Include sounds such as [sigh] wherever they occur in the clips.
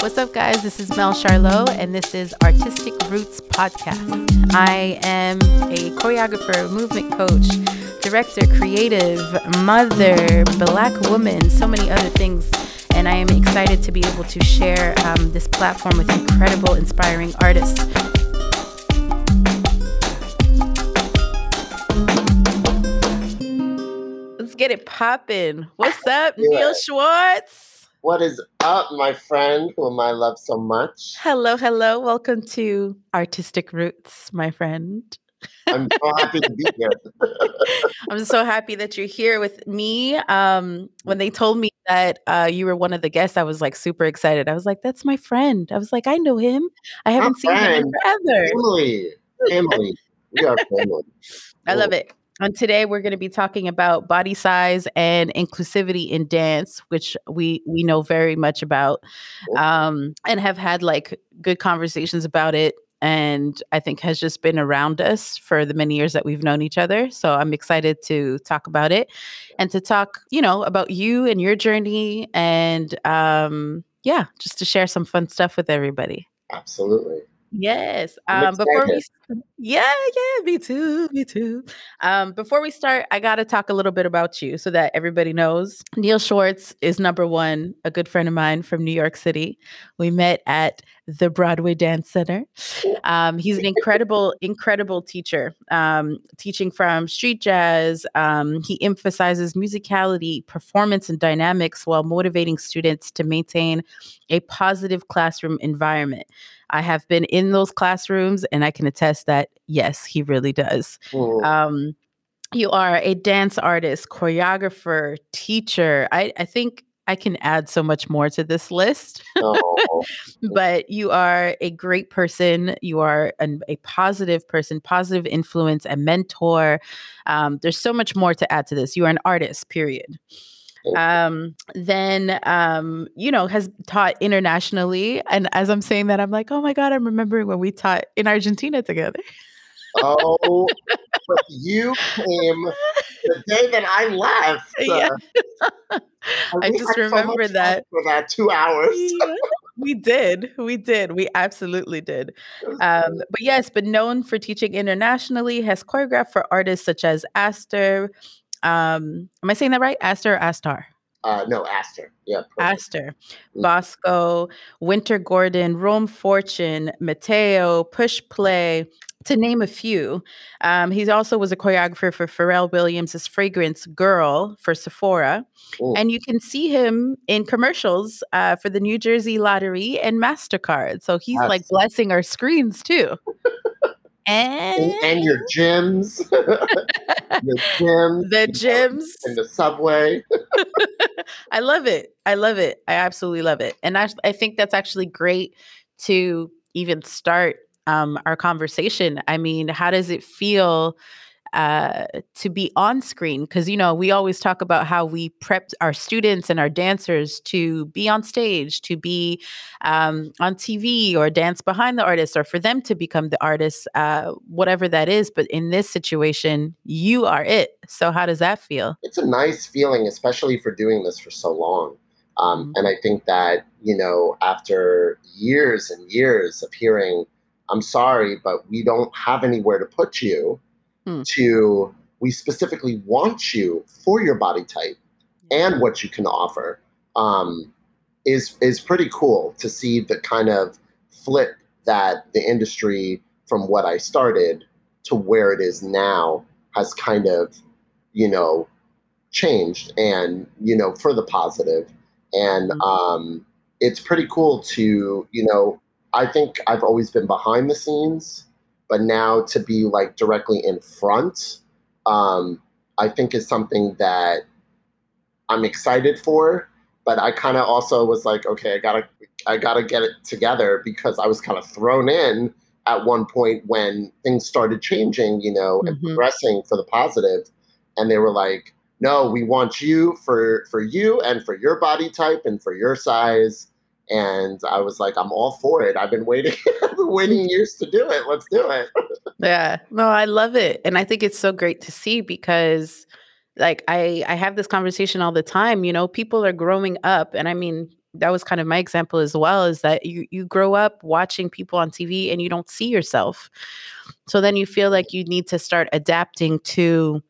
What's up, guys? This is Mel Charlot, and this is Artistic Roots Podcast. I am a choreographer, movement coach, director, creative, mother, black woman, so many other things. And I am excited to be able to share um, this platform with incredible, inspiring artists. Let's get it popping. What's up, Neil Schwartz? What is up, my friend, whom I love so much? Hello, hello. Welcome to Artistic Roots, my friend. I'm so happy to be here. [laughs] I'm so happy that you're here with me. Um, when they told me that uh, you were one of the guests, I was like super excited. I was like, "That's my friend." I was like, "I know him. I haven't seen him in forever." Family, family. We are [laughs] family. I love it. And today we're going to be talking about body size and inclusivity in dance, which we we know very much about, um, and have had like good conversations about it. And I think has just been around us for the many years that we've known each other. So I'm excited to talk about it and to talk, you know, about you and your journey, and um, yeah, just to share some fun stuff with everybody. Absolutely. Yes. Um, before we, yeah, yeah, me too, me too. Um, before we start, I got to talk a little bit about you so that everybody knows. Neil Schwartz is number one, a good friend of mine from New York City. We met at the Broadway Dance Center. Um, he's an incredible, [laughs] incredible teacher, um, teaching from street jazz. Um, he emphasizes musicality, performance, and dynamics while motivating students to maintain a positive classroom environment. I have been in those classrooms and I can attest that, yes, he really does. Um, you are a dance artist, choreographer, teacher. I, I think I can add so much more to this list. oh. [laughs] but you are a great person. You are an, a positive person, positive influence, a mentor. Um, there's so much more to add to this. You are an artist, period um, then um, you know has taught internationally and as i'm saying that i'm like oh my god i'm remembering when we taught in argentina together oh but [laughs] you came the day that i left [laughs] yeah. Uh, [laughs] I, I just remember so that for that two hours yeah, we did we did we absolutely did um, but yes but known for teaching internationally has choreographed for artists such as Aster um, am I saying that right? Aster or Astar? Uh, no, Aster. Yeah. Perfect. Aster. Mm. Bosco, Wynter Gordon, Rome Fortune, Mateo, Push Play, to name a few. Um, he also was a choreographer for Pharrell Williams' fragrance Girl for Sephora. Ooh. And you can see him in commercials uh, for the New Jersey Lottery and MasterCard. So he's like blessing our screens too. And, and, your [laughs] gyms, the gyms, the gyms, and the subway. [laughs] I love it. I love it. I absolutely love it. And I, I think that's actually great to even start um, our conversation. I mean, how does it feel uh, to be on screen because you know we always talk about how we prep our students and our dancers to be on stage to be um, on tv or dance behind the artist or for them to become the artist uh, whatever that is but in this situation you are it so how does that feel it's a nice feeling especially for doing this for so long um, mm-hmm. and i think that you know after years and years of hearing i'm sorry but we don't have anywhere to put you hmm. to we specifically want you for your body type and what you can offer um, is is pretty cool to see the kind of flip that the industry from what I started to where it is now has kind of you know changed and you know for the positive and mm-hmm. um, it's pretty cool to you know I think I've always been behind the scenes but now to be like directly in front, um, I think is something that I'm excited for. But I kind of also was like, okay, I gotta, I gotta get it together because I was kind of thrown in at one point when things started changing, you know, mm-hmm. and progressing for the positive, and they were like, no, we want you for for you and for your body type and for your size and I was like, I'm all for it. I've been waiting, [laughs] I've been waiting years to do it. Let's do it. yeah, no, I love it, and I think it's so great to see because, like, I I have this conversation all the time. You know, people are growing up, and I mean, that was kind of my example as well is that you you grow up watching people on TV and you don't see yourself. So then you feel mm-hmm. like you need to start adapting to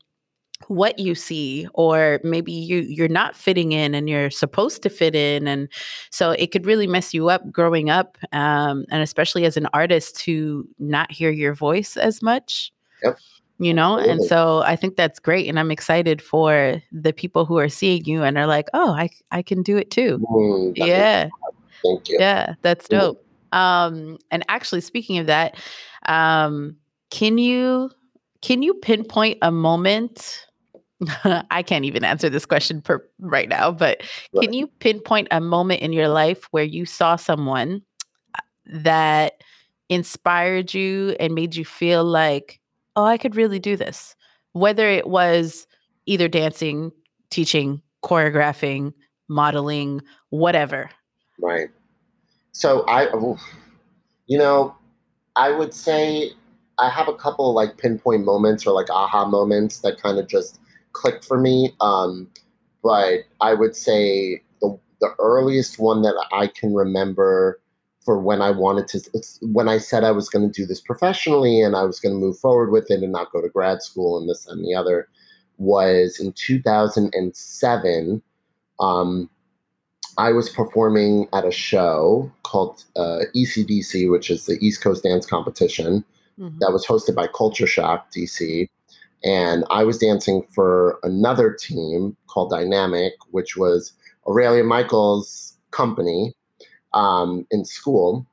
what you see or maybe you you're not fitting in and you're supposed to fit in and so it could really mess you up growing up um, and especially as an artist to not hear your voice as much Yep. you know and so i think that's great and i'm excited for the people who are seeing you and are like oh i i can do it too Mm, yeah Thank you. yeah, that's dope. Um, and actually, speaking of that, um, can you can you pinpoint a moment? [laughs] I can't even answer this question per, right now, but Right. can you pinpoint a moment in your life where you saw someone uh, that inspired you and made you feel like, oh, I could really do this? Whether it was either dancing, teaching, choreographing, modeling, whatever. Right. So I, you know, I would say I have a couple like pinpoint moments or like aha moments that kind of just click for me. Um, but I would say the the earliest one that I can remember for when I wanted to, it's when I said I was going to do this professionally and I was going to move forward with it and not go to grad school and this and the other, was in 2007. Um, I was performing at a show called uh, ECDC, which is the East Coast Dance Competition, Mhm. that was hosted by Culture Shock DC. And I was dancing for another team called Dynamic, which was Aurelia Michaels' company um, in school.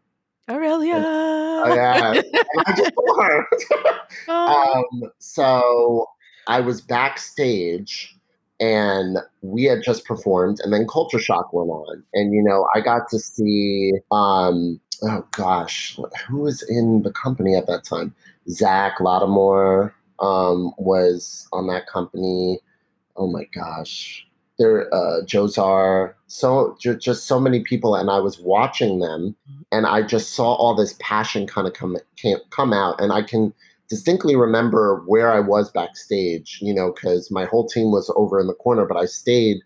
Aurelia. [laughs] Oh, yeah. I just. [laughs] Oh. um, so I was backstage and we had just performed and then Culture Shock went on. And you know, I got to see um oh gosh, who was in the company at that time? Zach Lattimore um was on that company. Oh my gosh. There uh Jozar, so ju- just so many people and I was watching them and I just saw all this passion kind of come came, come out and I can distinctly remember where I was backstage, you know, because my whole team was over in the corner, but I stayed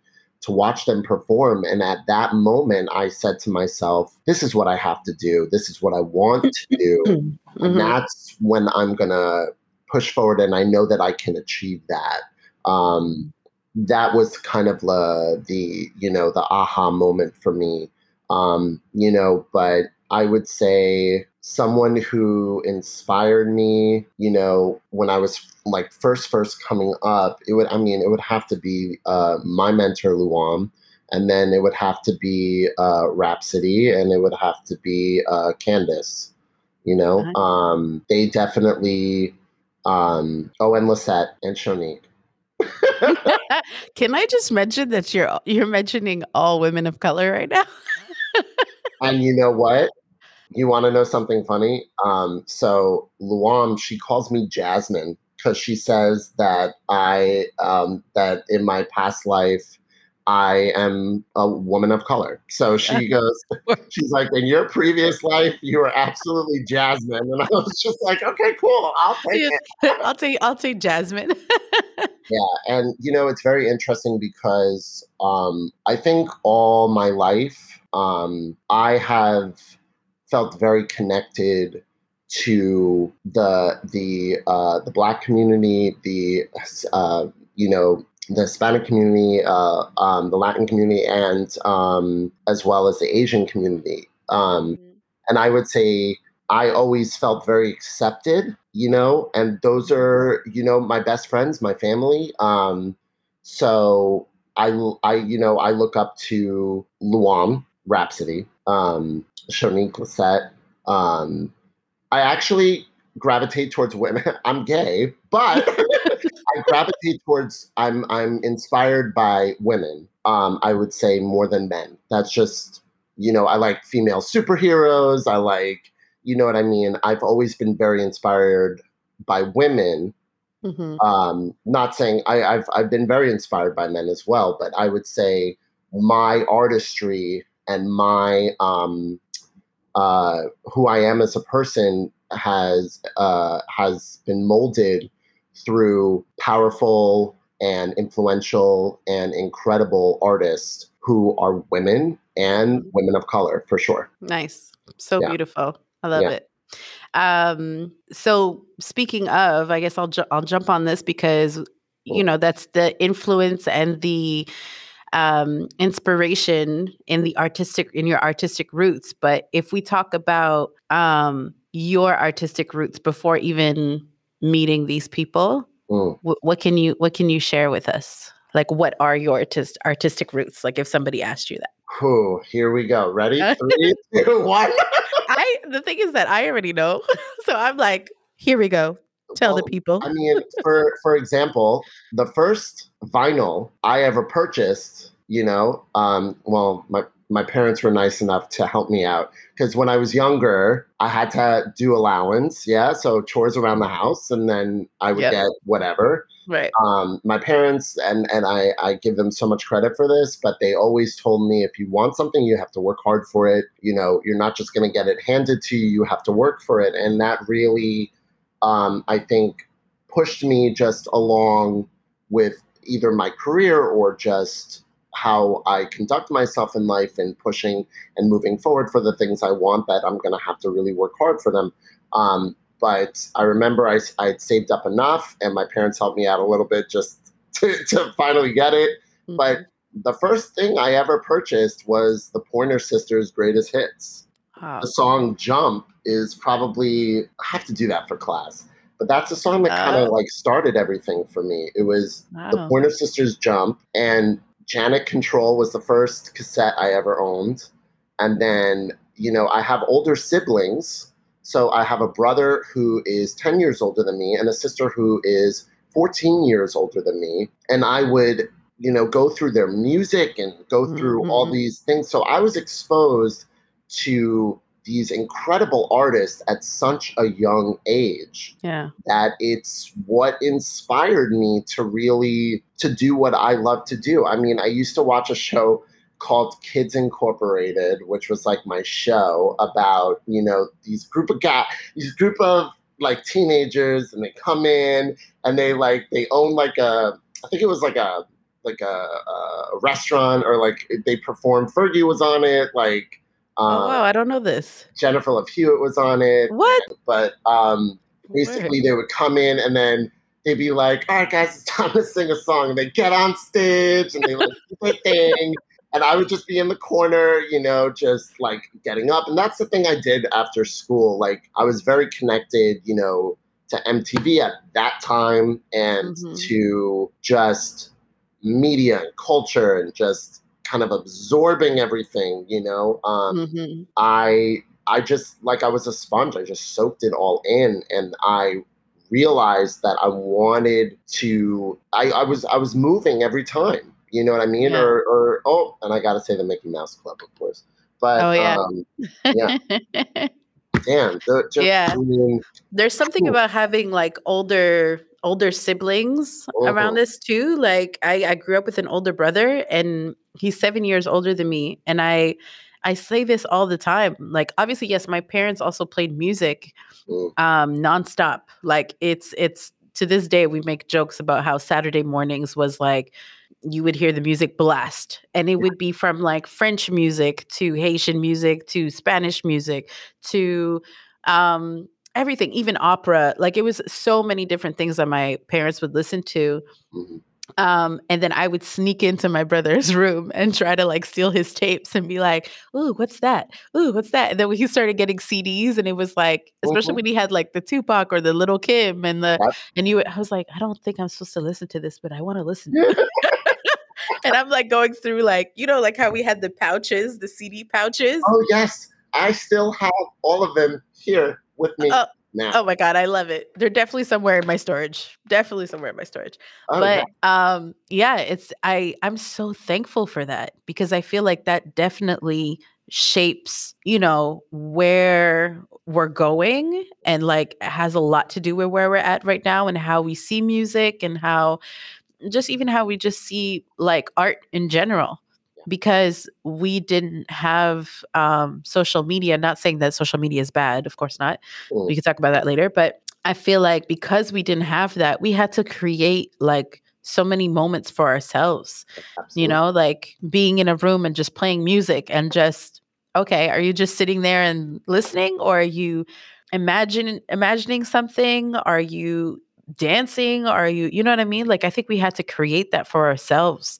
to watch them perform. And at that moment, I said to myself, this is what I have to do. This is what I want to do. [laughs] And Mhm. that's when I'm going to push forward. And I know that I can achieve that. Um, that was kind of the, the, you know, the aha moment for me. Um, you know, but I would say someone who inspired me, you know, when I was like first first coming up, it would I mean it would have to be uh, my mentor Luam, and then it would have to be uh, Rhapsody, and it would have to be uh, Candace. You know, um, they definitely. Um, oh, and Lisette and Shonique. [laughs] Can I just mention that you're you're mentioning all women of color right now? [laughs] And you know what? You want to know something funny? Um, so Luam, she calls me Jasmine because she says that I um, that in my past life I am a woman of color. So she goes, [laughs] she's like, in your previous life, you were absolutely Jasmine, and I was just like, okay, cool, I'll take it. [laughs] I'll take I'll take Jasmine. [laughs] Yeah, and you know it's very interesting because um, I think all my life um, I have felt very connected to the the uh, the Black community, the uh, you know the Hispanic community, uh, um, the Latin community, and um, as well as the Asian community. Um, and I would say I always felt very accepted, you know, and those are, you know, my best friends, my family. Um, so I, I, you know, I look up to Luam Rhapsody, um, Shonique Lisette. Um, I actually gravitate towards women. [laughs] I'm gay, but [laughs] I gravitate towards. I'm I'm inspired by women. Um, I would say more than men. That's just you know I like female superheroes. I like you know what I mean. I've always been very inspired by women. Mhm. Um, not saying I, I've I've been very inspired by men as well, but I would say my artistry and my um, uh, who I am as a person has uh, has been molded through powerful and influential and incredible artists who are women and women of color for sure. Nice. So yeah. beautiful. I love yeah. it. Um, so speaking of, I guess I'll ju- I'll jump on this because you know that's the influence and the um, inspiration in the artistic in your artistic roots. But if we talk about um, your artistic roots before even meeting these people, mm. w- what can you what can you share with us? Like, what are your artist, artistic roots? Like, if somebody asked you that. Oh, here we go. Ready? [laughs] Three, two, one. I the thing is that I already know, [laughs] so I'm like, here we go. Tell well, the people. I mean, for for example, the first vinyl I ever purchased, you know, um, well, my my parents were nice enough to help me out because when I was younger, I had to do allowance, yeah, so chores around the house, and then I would yep. get whatever. Right. Um, my parents and and I I give them so much credit for this, but they always told me if you want something, you have to work hard for it. You know, you're not just going to get it handed to you; you have to work for it, and that really, um, I think, pushed me just along with either my career or just how I conduct myself in life and pushing and moving forward for the things I want that I'm going to have to really work hard for them. Um, but I remember I, I'd saved up enough and my parents helped me out a little bit just [laughs] to, to finally get it. Mm-hmm. But the first thing I ever purchased was the Pointer Sisters' greatest hits. Oh. The song Jump is probably, I have to do that for class. But that's a song that kind of oh. like started everything for me. It was the Pointer Sisters Jump and Janet Control was the first cassette I ever owned. And then, you know, I have older siblings. So I have a brother who is 10 years older than me and a sister who is 14 years older than me. And I would, you know, go through their music and go through mm-hmm. all these things. So I was exposed to these incredible artists at such a young age yeah. that it's what inspired me to really to do what i love to do. I mean i used to watch a show called kids incorporated which was like my show about you know these group of guys these group of like teenagers and they come in and they like they own like a i think it was like a like a, a restaurant or like they performed fergie was on it like oh um, wow, I don't know this. Jennifer Love Hewitt was on it. What? But um, basically, they would come in and then they'd be like, "All right, guys, it's time to sing a song." And they get on stage and they like do their [laughs] thing, and I would just be in the corner, you know, just like getting up. And that's the thing I did after school. Like I was very connected, you know, to MTV at that time and mm-hmm. to just media and culture and just kind of absorbing everything, you know. Um, mm-hmm. I I just like I was a sponge. I just soaked it all in, and I realized that I wanted to. I, I was I was moving every time. You know what I mean? Yeah. Or or oh, and I got to say the Mickey Mouse Club, of course. But oh yeah, um, yeah. [laughs] Damn. Just, yeah. I mean, There's something about having like older older siblings uh-huh. around this too. Like I, I grew up with an older brother and he's seven years older than me. And I I say this all the time. Like obviously, yes, my parents also played music um nonstop. Like it's it's to this day we make jokes about how Saturday mornings was like you would hear the music blast and it would be from like French music to Haitian music to Spanish music to um everything, even opera. Like it was so many different things that my parents would listen to. Mm-hmm. Um, and then I would sneak into my brother's [laughs] room and try to like steal his tapes and be like, "Ooh, what's that? Ooh, what's that?" And then he started getting CDs, and it was like, especially mm-hmm. when he had like the Tupac or the Lil' Kim and the, what? and you, I was like, I don't think I'm supposed to listen to this, but I want to listen. To [laughs] [laughs] and I'm like going through like, you know, like how we had the pouches, the CD pouches. Oh yes, I still have all of them here with me oh, now. Oh my god, I love it. They're definitely somewhere in my storage. Definitely somewhere in my storage. Oh, but yeah. um yeah, it's I I'm so thankful for that because I feel like that definitely shapes, you know, where we're going and like has a lot to do with where we're at right now and how we see music and how just even how we just see like art in general because we didn't have um, social media. Not saying that social media is bad, of course not. Mm. We can talk about that later. But I feel like because we didn't have that, we had to create like so many moments for ourselves. Absolutely. You know, like being in a room and just playing music and just okay, are you just sitting there and listening or are you imagine imagining something? Are you dancing? Are you you know what I mean? Like I think we had to create that for ourselves.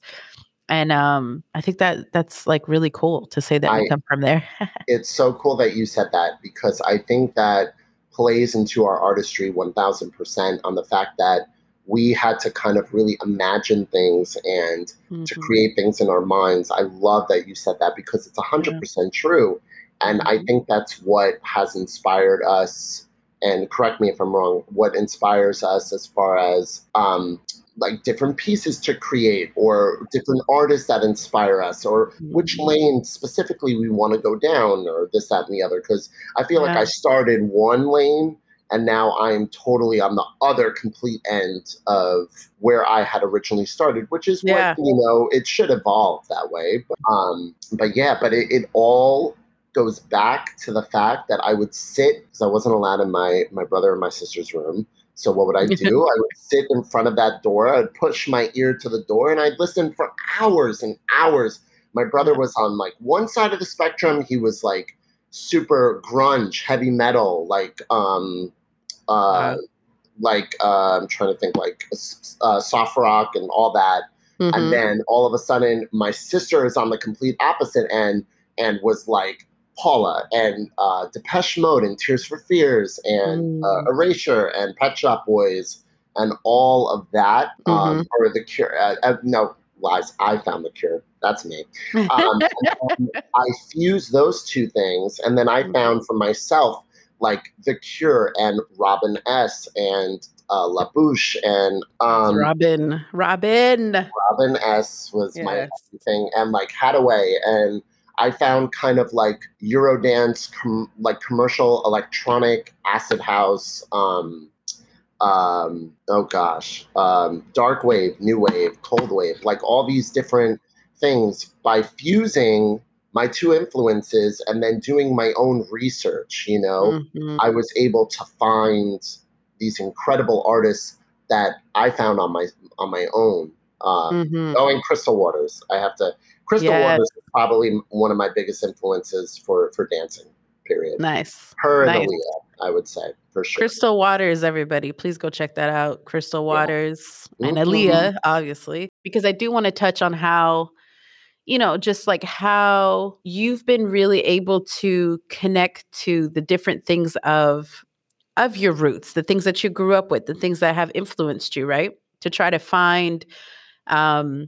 And um I think that that's like really cool to say that I we come from there. [laughs] it's so cool that you said that because I think that plays into our artistry 1000% on the fact that we had to kind of really imagine things and to Mhm. create things in our minds. I love that you said that because it's Yeah. 100% true. And I Mhm. think that's what has inspired us. And correct me if I'm wrong, what inspires us as far as um, like different pieces to create or different artists that inspire us or which Mhm. lane specifically we want to go down or this, that, and the other. Because I feel like I started one lane and now I'm totally on the other complete end of where I had originally started, which is what Yeah. you know it should evolve that way. But um, but yeah, but it, it all goes back to the fact that I would sit because I wasn't allowed in my my brother and my sister's room. So what would I [laughs] do? I would sit in front of that door. I'd push my ear to the door and I'd listen for hours and hours. My brother was on like one side of the spectrum. He was like super grunge, heavy metal, like um uh Wow. like uh, I'm trying to think like uh, soft rock and all that. And Mhm. then all of a sudden, my sister is on the complete opposite end and was like Paula and uh, Depeche Mode and Tears for Fears and uh, Mm. Erasure and Pet Shop Boys and all of that. Um, or The Cure. Uh, uh, no, lies. I found The Cure. That's me. Um, [laughs] I fused those two things, and then I Mhm. found for myself like The Cure and Robin S. and uh, La Bouche and um, Robin. Robin. Robin S was my thing, and like Hadaway, and I found kind of like Eurodance, com- like commercial electronic acid house. Um, um, oh gosh, um, dark wave, new wave, cold wave, like all these different things by fusing my two influences and then doing my own research. You know, Mhm. I was able to find these incredible artists that I found on my on my own. Um, Mhm. oh, and Crystal Waters. I have to. Crystal Yes. Waters is probably one of my biggest influences for for dancing. Period. Nice. Her and Aaliyah, I would say for sure. Crystal Waters, everybody, please go check that out. Crystal Yeah. Waters and Mhm. Aaliyah, obviously, because I do want to touch on how, you know, just like how you've been really able to connect to the different things of of your roots, the things that you grew up with, the things that have influenced you, right? To try to find um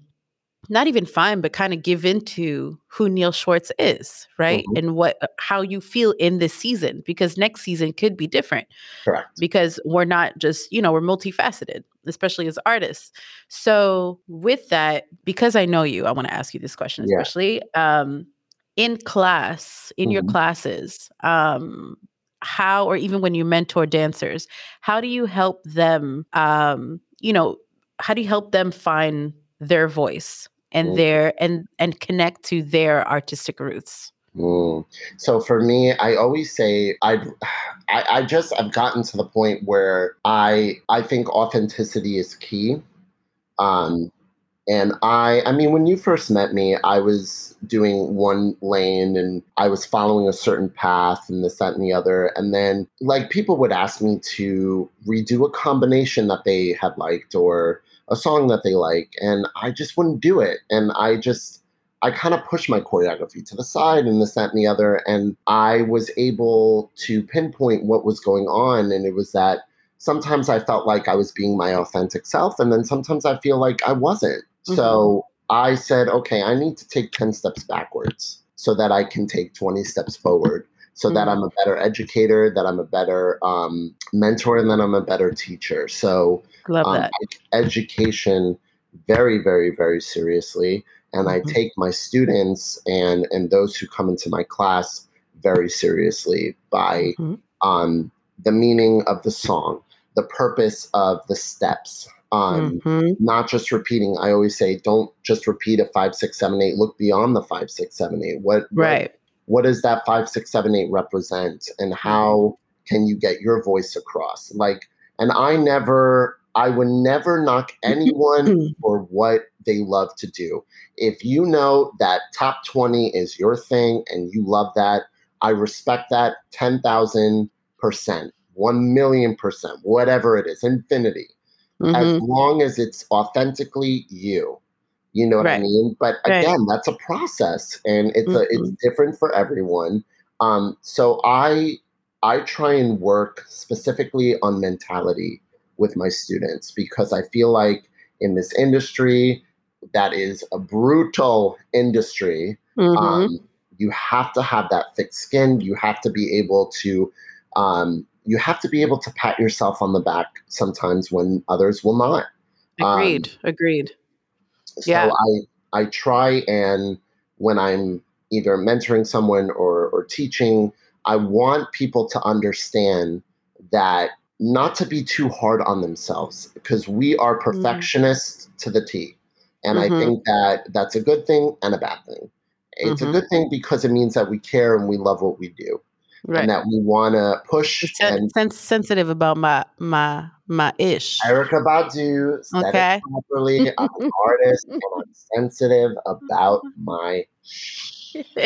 not even find, but kind of give into who Neil Schwartz is, right? Mhm. And what how you feel in this season because next season could be different Correct. because we're not just, you know, we're multifaceted, especially as artists. So, with that, because I know you, I want to ask you this question, Yeah. especially um, in class, in your Mhm. classes, um, how, or even when you mentor dancers, how do you help them, um, you know, how do you help them find their voice and Mhm. their, and, and connect to their artistic roots? Mm. So for me, I always say I, [sighs] I, I just I've gotten to the point where I I think authenticity is key. Um, and I I mean, when you first met me, I was doing one lane and I was following a certain path and this, that, and the other. And then like people would ask me to redo a combination that they had liked or a song that they like, and I just wouldn't do it. And I just I kind of pushed my choreography to the side and this, that, and the other. And I was able to pinpoint what was going on. And it was that sometimes I felt like I was being my authentic self. And then sometimes I feel like I wasn't. Mhm. So I said, okay, I need to take 10 steps backwards so that I can take 20 steps forward. So that Mhm. I'm a better educator, that I'm a better um, mentor, and that I'm a better teacher. So Love um, that. Education very, very, very seriously, and I Mhm. take my students and and those who come into my class very seriously by Mhm. um, the meaning of the song, the purpose of the steps. Um, Mhm. not just repeating. I always say, don't just repeat a five, six, seven, eight. Look beyond the five, six, seven, eight. What, what Right. What does that five, six, seven, eight represent, and how can you get your voice across? Like, and I never I would never knock [clears throat] anyone for what they love to do. If you know that top 20 is your thing and you love that, I respect that 10,000%, 1 million percent, whatever it is, infinity. Mm-hmm. As long as it's authentically you. You know what right. I mean? But again, right. that's a process and it's mm-hmm. a, it's mm-hmm. different for everyone. Um, so I I try and work specifically on mentality with my students because I feel like in this industry that is a brutal industry, mm-hmm. um, you have to have that thick skin. You have to be able to um, you have to be able to pat yourself on the back sometimes when others will not. Agreed. Um, agreed. So yeah. I I try and when I'm either mentoring someone or or teaching, I want people to understand that not to be too hard on themselves because we are mm-hmm. perfectionists mm-hmm. to the T. And mm-hmm. I think that that's a good thing and a bad thing. It's mm-hmm. a good thing because it means that we care and we love what we do. Right. And that we want to push sen- and sensitive about my my my ish. Erykah Badu said okay. it properly. I'm an [laughs] artist and I'm sensitive about my [laughs]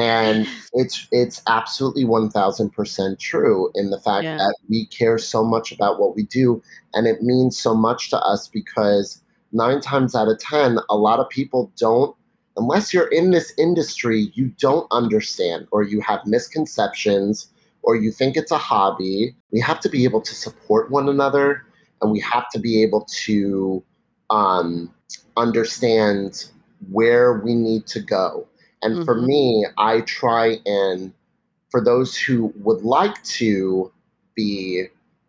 and it's it's absolutely 1000% true in the fact yeah. that we care so much about what we do and it means so much to us because 9 times out of 10 a lot of people don't unless you're in this industry you don't understand or you have misconceptions or you think it's a hobby we have to be able to support one another and we have to be able to um, understand where we need to go. And mm-hmm. for me, I try and for those who would like to be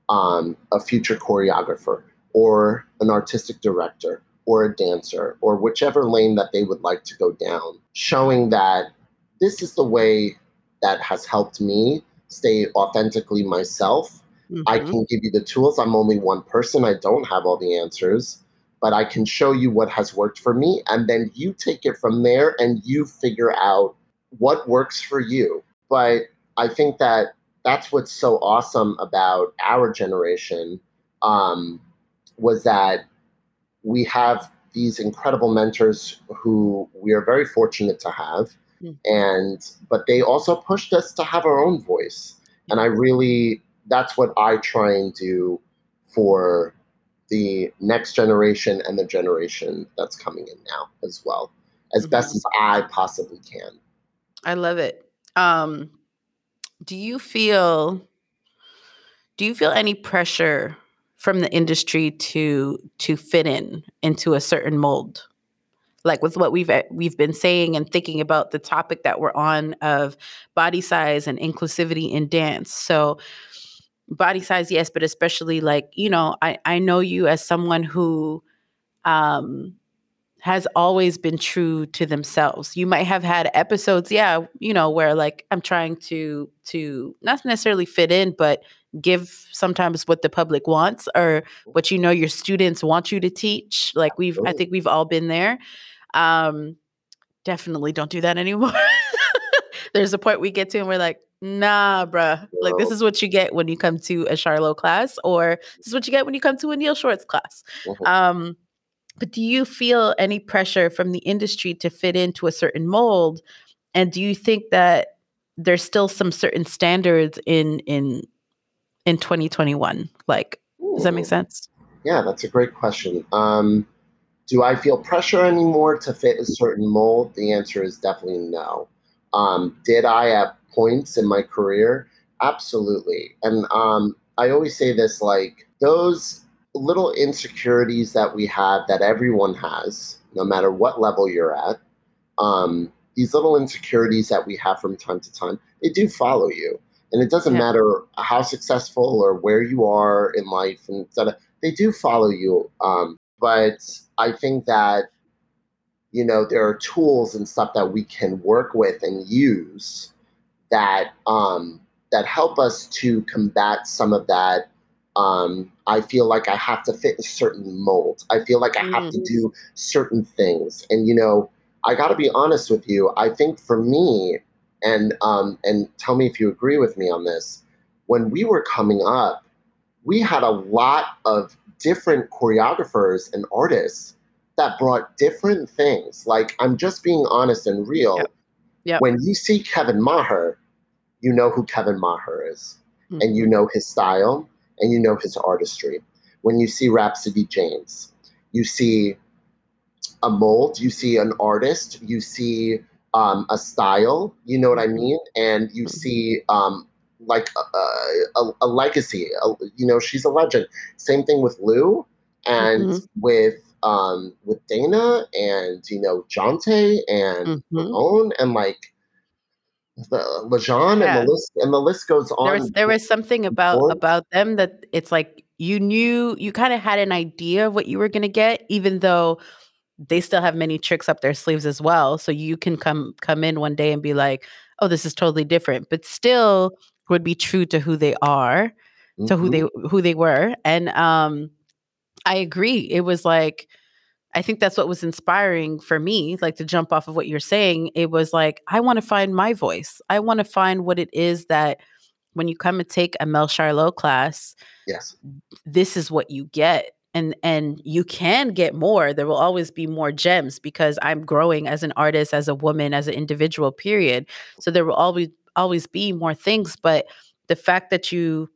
um, a future choreographer or an artistic director or a dancer or whichever lane that they would like to go down, showing that this is the way that has helped me stay authentically myself. Mm-hmm. I can give you the tools. I'm only one person. I don't have all the answers but I can show you what has worked for me. And then you take it from there and you figure out what works for you. But I think that that's what's so awesome about our generation um, was that we have these incredible mentors who we are very fortunate to have. Mm. And but they also pushed us to have our own voice. And I really that's what I try and do for the next generation and the generation that's coming in now as well, as mm-hmm. best as I possibly can. I love it. Um, do you feel do you feel any pressure from the industry to to fit in into a certain mold? Like with what we've we've been saying and thinking about the topic that we're on of body size and inclusivity in dance. So body size yes but especially like you know i i know you as someone who um has always been true to themselves you might have had episodes yeah you know where like i'm trying to to not necessarily fit in but give sometimes what the public wants or what you know your students want you to teach like we've i think we've all been there um definitely don't do that anymore [laughs] there's a point we get to and we're like nah, bruh. Like this is what you get when you come to a Charlot class, or this is what you get when you come to a Neil Schwartz class. Mm-hmm. Um, but do you feel any pressure from the industry to fit into a certain mold? And do you think that there's still some certain standards in in in 2021? Like, Ooh. does that make sense? Yeah, that's a great question. Um, do I feel pressure anymore to fit a certain mold? The answer is definitely no. Um, did I at points in my career? Absolutely. And um, I always say this like those little insecurities that we have that everyone has, no matter what level you're at, um, these little insecurities that we have from time to time, they do follow you. And it doesn't yeah. matter how successful or where you are in life, and they do follow you. Um, but I think that you know there are tools and stuff that we can work with and use that um, that help us to combat some of that. Um, I feel like I have to fit a certain mold. I feel like I have mm. to do certain things, and you know, I got to be honest with you. I think for me, and um, and tell me if you agree with me on this. When we were coming up, we had a lot of different choreographers and artists that brought different things. Like I'm just being honest and real. Yep. Yep. When you see Kevin Maher, you know who Kevin Maher is, mm-hmm. and you know his style, and you know his artistry. When you see Rhapsody James, you see a mold, you see an artist, you see um, a style, you know what I mm-hmm. mean? And you mm-hmm. see um, like a, a, a legacy. A, you know, she's a legend. Same thing with Lou and mm-hmm. with um, with Dana and you know Jonte and mm-hmm. Ramon and like the Lajon yeah. and the list and the list goes on. There was, there was something about about them that it's like you knew you kind of had an idea of what you were going to get, even though they still have many tricks up their sleeves as well. So you can come come in one day and be like, "Oh, this is totally different," but still would be true to who they are, mm-hmm. to who they who they were. And um, I agree. It was like I think that's what was inspiring for me, like to jump off of what you're saying. It was like, I want to find my voice. I want to find what it is that when you come and take a Mel Charlot class, yes, this is what you get. And and you can get more. There will always be more gems because I'm growing as an artist, as a woman, as an individual, period. So there will always always be more things. But the fact that you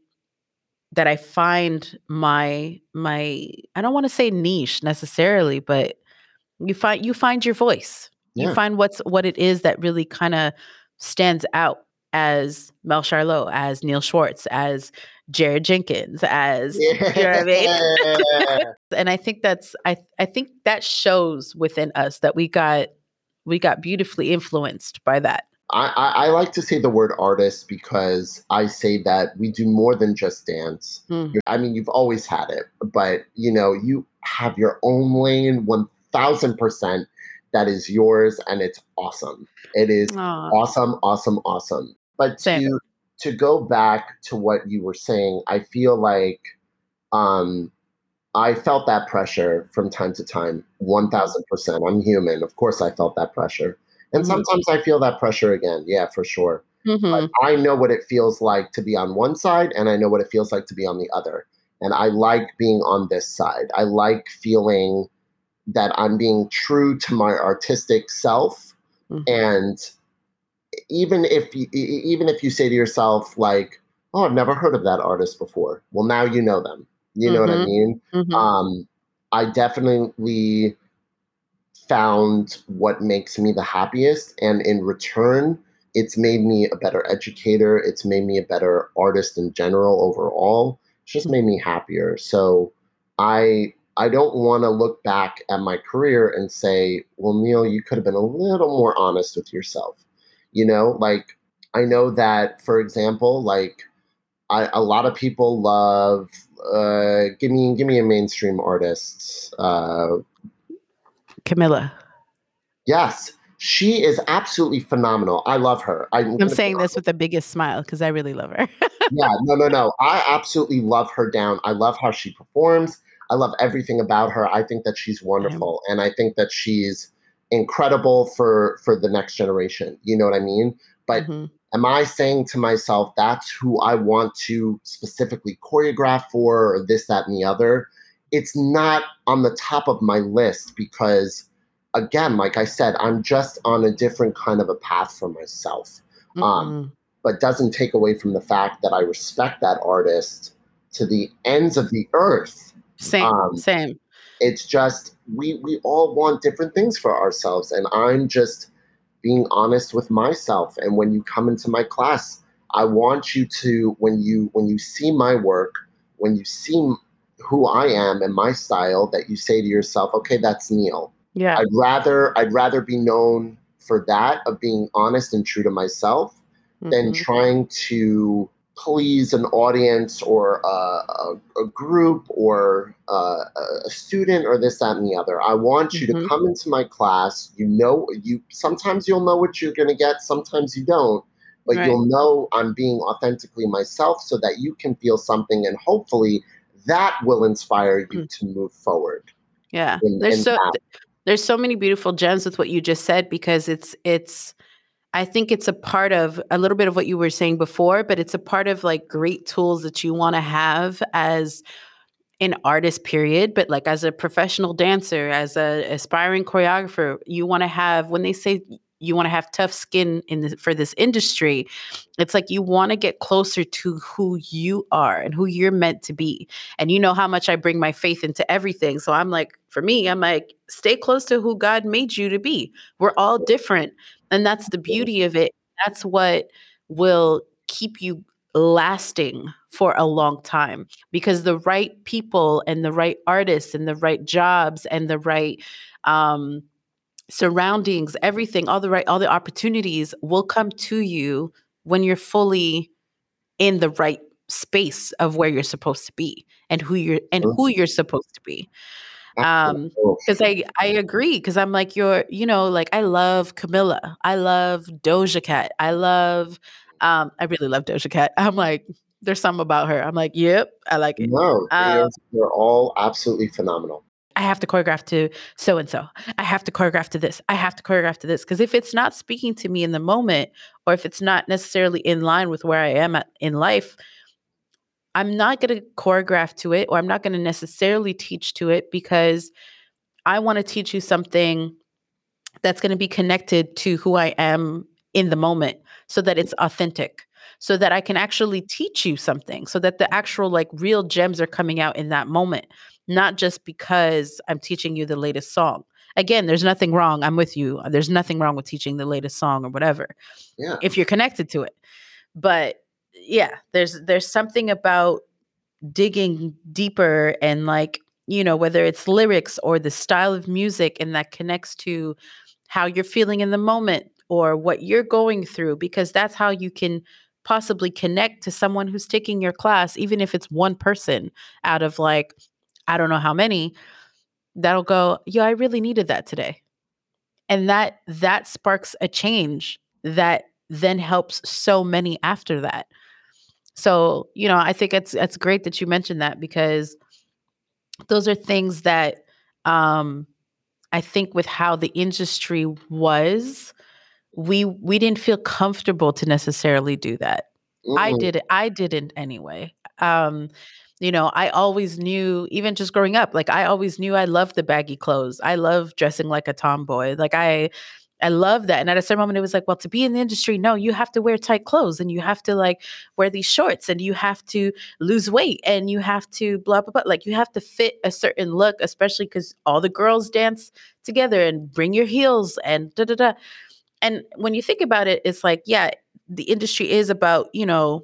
that I find my my I don't want to say niche necessarily, but you find you find your voice. Yeah. You find what's what it is that really kind of stands out as Mel Charlot, as Neil Schwartz, as Jared Jenkins, as yeah. you know what I mean. [laughs] and I think that's I I think that shows within us that we got we got beautifully influenced by that. I, I, like to say the word artist because I say that we do more than just dance. Mm. I mean, you've always had it, but you know, you have your own lane, one thousand percent. That is yours, and it's awesome. It is Aww. awesome, awesome, awesome. But Same. to to go back to what you were saying, I feel like um, I felt that pressure from time to time. One thousand percent. I'm human. Of course, I felt that pressure and mm-hmm. sometimes I feel that pressure again. Yeah, for sure. Mm-hmm. I know what it feels like to be on one side, and I know what it feels like to be on the other. And I like being on this side. I like feeling that I'm being true to my artistic self. Mm-hmm. And even if you, even if you say to yourself like, "Oh, I've never heard of that artist before," well, now you know them. You know what I mm-hmm. mean? Mm-hmm. Um, I definitely found what makes me the happiest. And in return, it's made me a better educator. It's made me a better artist in general overall. It's just made me happier. So I I don't want to look back at my career and say, well, Neil, you could have been a little more honest with yourself. You know, like I know that, for example, like I, a lot of people love uh, give me give me a mainstream artist. Uh, Camila. Yes, she is absolutely phenomenal. I love her. I, am saying this with the biggest smile because I really love her. [laughs] yeah, no, no, no. I absolutely love her down. I love how she performs. I love everything about her. I think that she's wonderful, and I think that she's incredible for for the next generation. You know what I mean? But mm-hmm. am I saying to myself that's who I want to specifically choreograph for, or this, that, and the other? it's not on the top of my list because again like i said i'm just on a different kind of a path for myself mm-hmm. um, but doesn't take away from the fact that i respect that artist to the ends of the earth same um, same it's just we we all want different things for ourselves and i'm just being honest with myself and when you come into my class i want you to when you when you see my work when you see who I am and my style that you say to yourself, okay, that's Neil. Yeah. I'd rather I'd rather be known for that of being honest and true to myself mm-hmm. than trying to please an audience or a, a, a group or a, a, student or this that and the other i want you mm-hmm. to come into my class you know you sometimes you'll know what you're going to get sometimes you don't but right. you'll know i'm being authentically myself so that you can feel something and hopefully that will inspire you mm. to move forward. Yeah. In, there's in so that. there's so many beautiful gems with what you just said because it's it's I think it's a part of a little bit of what you were saying before, but it's a part of like great tools that you want to have as an artist period. But like as a professional dancer as a aspiring choreographer you want to have when they say you want to have tough skin in the, for this industry it's like you want to get closer to who you are and who you're meant to be. And you know how much i bring my faith into everything so i'm like for me i'm like stay close to who god made you to be. We're all different and that's the beauty of it. That's what will keep you lasting for a long time because the right people and the right artists and the right jobs and the right um, surroundings, everything, all the right, all the opportunities will come to you when you're fully in the right space of where you're supposed to be and who you're and who you're supposed to be. Um because i i agree because i'm like you're you know like i love camilla i love doja cat i love um i really love doja cat. [laughs] I'm like there's something about her. I'm like yep i like it. No um, they're all absolutely phenomenal I have to choreograph to so and so. I have to choreograph to this. I have to choreograph to this. Because if it's not speaking to me in the moment, or if it's not necessarily in line with where I am at, in life, I'm not going to choreograph to it, or I'm not going to necessarily teach to it because I want to teach you something that's going to be connected to who I am in the moment so that it's authentic so that I can actually teach you something so that the mm-hmm. actual like real gems are coming out in that moment not just because I'm teaching you the latest song. Again, there's nothing wrong. I'm with you. Uh, there's nothing wrong with teaching the latest song or whatever. Yeah. If you're connected to it. But yeah, there's there's something about digging deeper and like, you know, whether it's lyrics or the style of music and that connects to how you're feeling in the moment or what you're going through because that's how you can possibly connect to someone who's taking your class even if it's one person out of like I don't know how many, that'll go, yeah, I really needed that today. And that that sparks a change that then helps so many after that. So, you know, I think it's it's great that you mentioned that because those are things that um I think with how the industry was, we we didn't feel comfortable to necessarily do that. Mm-hmm. I did it. I didn't anyway. Um, you know, I always knew, even just growing up, like I always knew I loved the baggy clothes. I love dressing like a tomboy. Like I, I love that. And at a certain moment, it was like, well, to be in the industry, no, you have to wear tight clothes and you have to like wear these shorts and you have to lose weight and you have to blah, blah, blah. Like you have to fit a certain look, especially because all the girls dance together and bring your heels and da da da. And when you think about it, it's like, yeah, the industry is about, you know,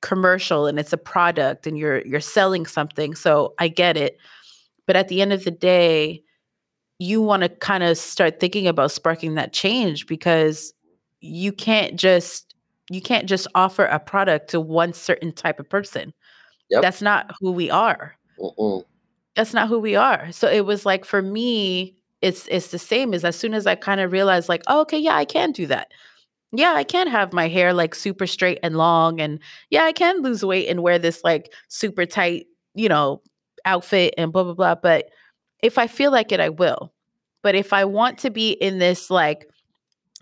commercial and it's a product and you're you're selling something. So I get it. But at the end of the day, you want to kind of start thinking about sparking that change because you can't just you can't just offer a product to one certain type of person. Yep. That's not who we are. Mm-mm. That's not who we are. So it was like for me, it's it's the same as as soon as I kind of realized like, oh, okay, yeah, I can do that yeah, I can have my hair like super straight and long. And yeah, I can lose weight and wear this like super tight, you know, outfit and blah, blah, blah. But if I feel like it, I will. But if I want to be in this like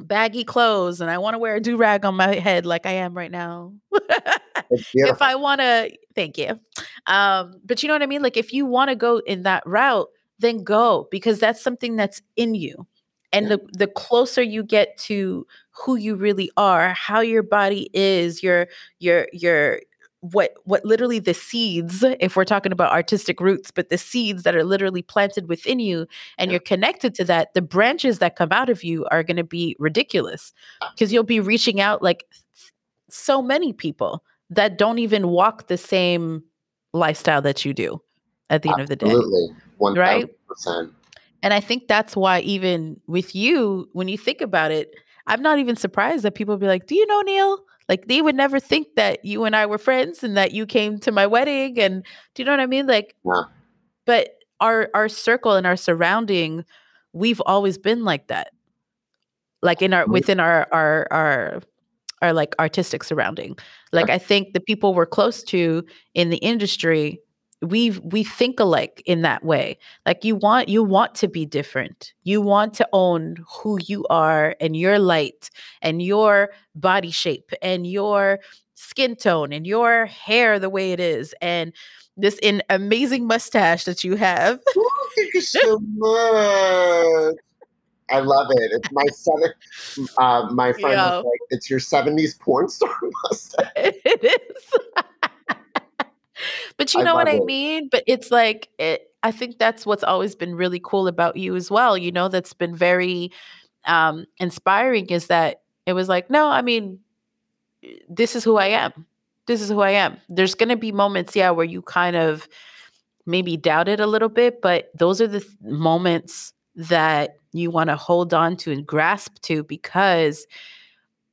baggy clothes and I want to wear a do rag on my head like I am right now, [laughs] if I want to, thank you. Um, but you know what I mean? Like if you want to go in that route, then go because that's something that's in you and the the closer you get to who you really are how your body is your your your what what literally the seeds if we're talking about artistic roots but the seeds that are literally planted within you and you're connected to that the branches that come out of you are going to be ridiculous because you'll be reaching out like so many people that don't even walk the same lifestyle that you do at the end of the day Absolutely. 1000%. right and I think that's why, even with you, when you think about it, I'm not even surprised that people be like, Do you know Neil? Like, they would never think that you and I were friends and that you came to my wedding. And do you know what I mean? Like, yeah. but our our circle and our surrounding, we've always been like that. Like in our within our our our our like artistic surrounding. Like I think the people we're close to in the industry we we think alike in that way like you want you want to be different you want to own who you are and your light and your body shape and your skin tone and your hair the way it is and this in amazing mustache that you have oh, thank you so much I love it. It's my seven. Uh, my friend was like, "It's your '70s porn star [laughs] mustache." [laughs] It is. But you I know what I it. mean? But it's like it, I think that's what's always been really cool about you as well. You know, that's been very um, inspiring is that it was like, no, I mean, this is who I am. This is who I am. There's going to be moments, yeah, where you kind of maybe doubt it a little bit, but those are the th- moments that you want to hold on to and grasp to because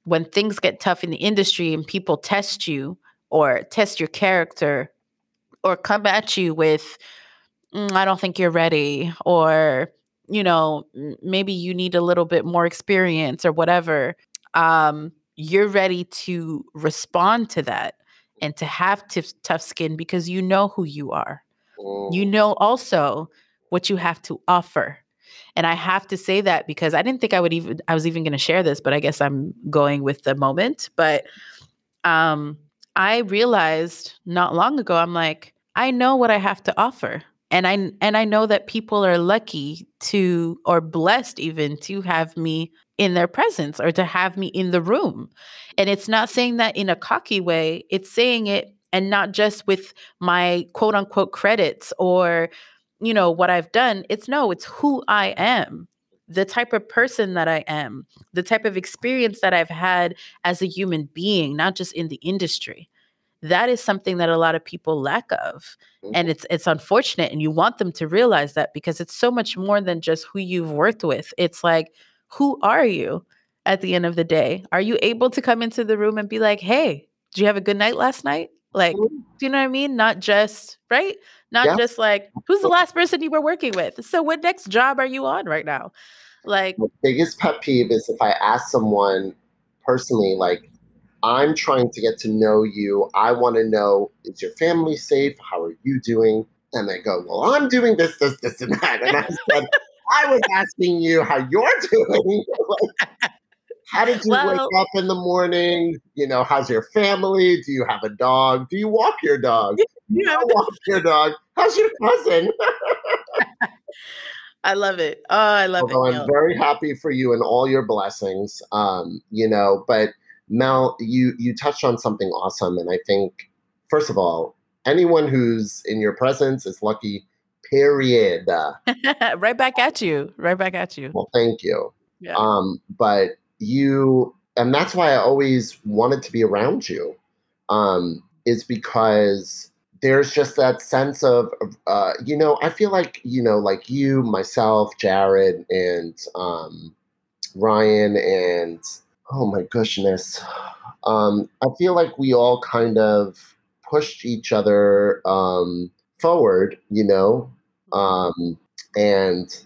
when things get tough in the industry and people test you or test your character or come at you with mm, i don't think you're ready or you know maybe you need a little bit more experience or whatever um you're ready to respond to that and to have t- tough skin because you know who you are you mm. know also what you have to offer and i have to say that because i didn't think i would even i was even going to share this but i guess i'm going with the moment but um I realized not long ago, I'm like, I know what I have to offer. And I and I know that people are lucky to or blessed even to have me in their presence or to have me in the room. And it's not saying that in a cocky way, it's saying it and not just with my quote unquote credits or you know what I've done. It's no, it's who I am the type of person that I am, the type of experience that I've had as a human being, not just in the industry. That is something that a lot of people lack of. Mm-hmm. And it's it's unfortunate and you want them to realize that because it's so much more than just who you've worked with. It's like who are you at the end of the day? Are you able to come into the room and be like, "Hey, did you have a good night last night?" Like, do you know what I mean? Not just, right? Not yeah. just like, who's the last person you were working with? So, what next job are you on right now? Like, the biggest pet peeve is if I ask someone personally, like, I'm trying to get to know you. I want to know is your family safe? How are you doing? And they go, Well, I'm doing this, this, this, and that. And I said, I was asking you how you're [laughs] doing. [laughs] how did you well, wake up in the morning? You know, how's your family? Do you have a dog? Do you walk your dog? Do you walk your dog? How's your cousin? [laughs] I love it. Oh, I love Although it. I'm very happy for you and all your blessings. Um, you know, but Mel, you you touched on something awesome, and I think first of all, anyone who's in your presence is lucky. Period. [laughs] right back at you. Right back at you. Well, thank you. Yeah. Um, but you, and that's why I always wanted to be around you. Um, is because there's just that sense of, uh, you know, I feel like, you know, like you, myself, Jared, and um, Ryan, and oh my goodness, um, I feel like we all kind of pushed each other um, forward, you know, um, and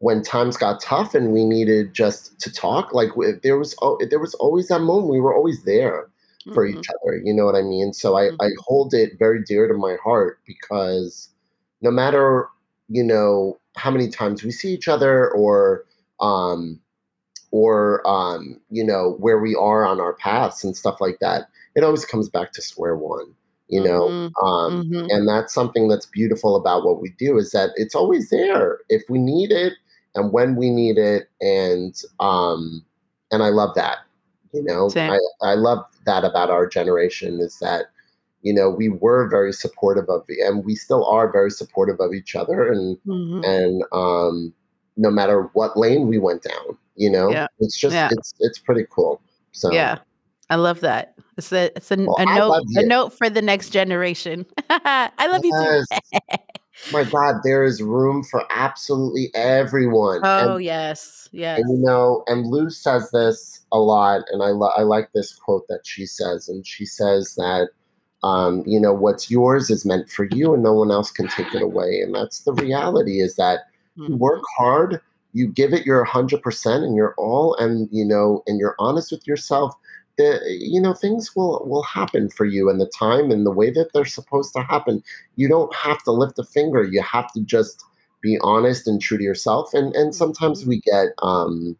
when times got tough and we needed just to talk, like there was, there was always that moment. We were always there for mm-hmm. each other. You know what I mean? So I, mm-hmm. I hold it very dear to my heart because no matter, you know, how many times we see each other or, um, or, um, you know, where we are on our paths and stuff like that, it always comes back to square one, you know? Mm-hmm. Um, mm-hmm. and that's something that's beautiful about what we do is that it's always there if we need it and when we need it. And, um, and I love that. You know, Same. I, I love that about our generation is that, you know, we were very supportive of, and we still are very supportive of each other, and mm-hmm. and um, no matter what lane we went down, you know, yeah. it's just yeah. it's it's pretty cool. So yeah, I love that. It's a it's a, well, a note a note for the next generation. [laughs] I love yes. you too. [laughs] My God, there is room for absolutely everyone. Oh and, yes, yes. And you know, and Lou says this a lot, and I lo- I like this quote that she says, and she says that. Um, you know what's yours is meant for you and no one else can take it away and that's the reality is that mm-hmm. you work hard you give it your 100% and you're all and you know and you're honest with yourself the you know things will will happen for you in the time and the way that they're supposed to happen you don't have to lift a finger you have to just be honest and true to yourself and and sometimes Mm-hmm. we get um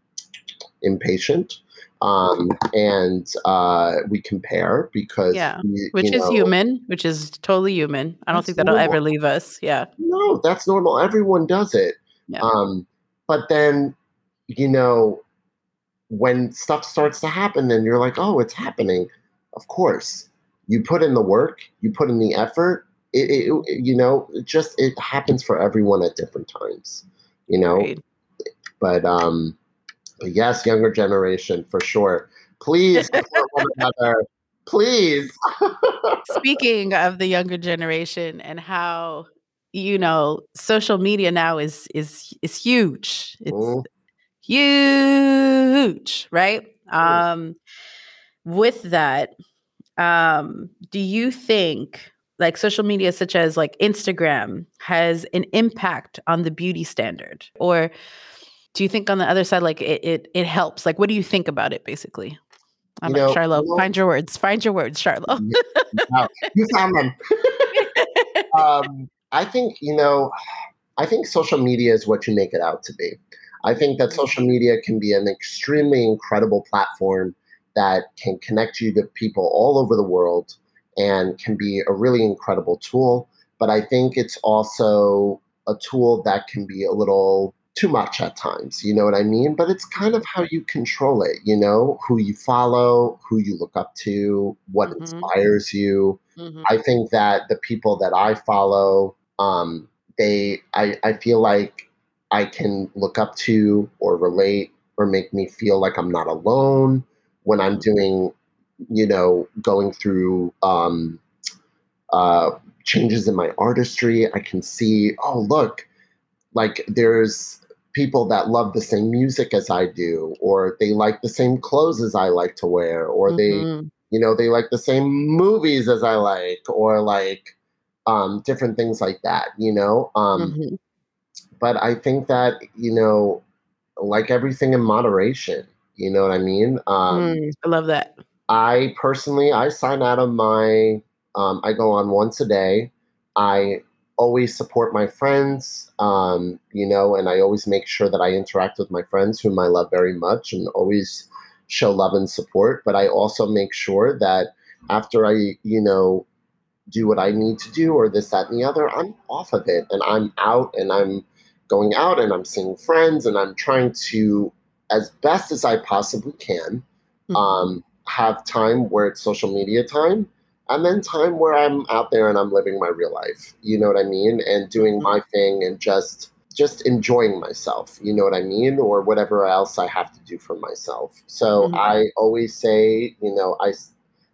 impatient um and uh we compare because Yeah. we, Which is know human, which is totally human. I don't think that'll normal ever leave us. Yeah. no that's normal everyone does it Yeah. um but then you know when stuff starts to happen, then you're like, oh, it's happening. Of course, you put in the work, you put in the effort. It, it, it- you know, it just it happens for everyone at different times. You know, Agreed. but um, but yes, younger generation for sure. Please support one [laughs] another. Please. [laughs] Speaking of the younger generation and how you know social media now is is is huge. It's Mm, huge, right? Um with that, um do you think like social media such as like Instagram has an impact on the beauty standard or do you think on the other side like it it, it helps? Like what do you think about it basically? I'm You like, know, Charlot, find your words. Find your words, Charlot. you found them. [laughs] um, I think you know. I think social media is what you make it out to be. I think that Mhm. social media can be an extremely incredible platform that can connect you to people all over the world and can be a really incredible tool. But I think it's also a tool that can be a little too much at times. You know what I mean? But it's kind of how you control it, you know, who you follow, who you look up to, what Mhm. inspires you. Mhm. I think that the people that I follow, um, they, I, I feel like I can look up to or relate or make me feel like I'm not alone when I'm Mhm. doing, you know, going through um, uh, changes in my artistry. I can see, oh, look, like there's people that love the same music as I do, or they like the same clothes as I like to wear, or they Mhm. you know they like the same movies as i like or like um different things like that you know um Mhm. But i think that you know like everything in moderation you know what i mean um Mm, I love that. i personally i sign out of my um i go on once a day i always support my friends um you know and i always make sure that i interact with my friends whom i love very much and always show love and support but i also make sure that after i you know do what i need to do or this that and the other i'm off of it and i'm out and i'm going out and i'm seeing friends and i'm trying to as best as i possibly can Mhm. um, have time where it's social media time and then time where i'm out there and i'm living my real life you know what i mean and doing Mhm. my thing and just just enjoying myself you know what i mean or whatever else i have to do for myself so Mhm. i always say you know i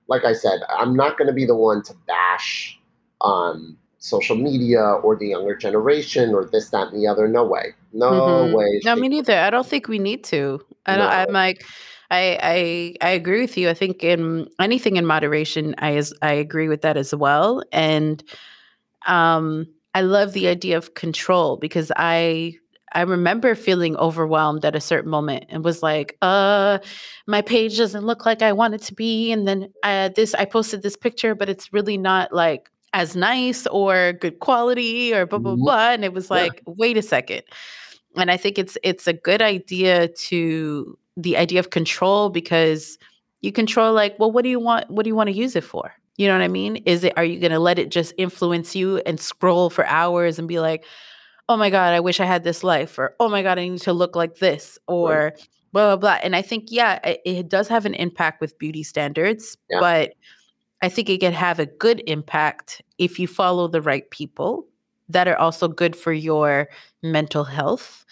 like i said i'm not going to be the one to bash on social media or the younger generation or this that and the other no way no Mhm. way No, me neither. I don't think we need to. I don't, no I'm like, I, I, I agree with you. I think in anything in moderation, I, is, I agree with that as well. And, um, I love the idea of control because I, I remember feeling overwhelmed at a certain moment and was like, uh, my page doesn't look like I want it to be. And then uh, this, I posted this picture, but it's really not like as nice or good quality or blah, blah, Mhm. blah. And it was yeah. like, wait a second. And i think it's it's a good idea to the idea of control because you control like well what do you want what do you want to use it for? You know what i mean? Is it are you going to let it just influence you and scroll for hours and be like oh my god i wish i had this life or oh my god i need to look like this right. or blah blah blah and i think yeah it, it does have an impact with beauty standards yeah. but I think it can have a good impact if you follow the right people that are also good for your mental health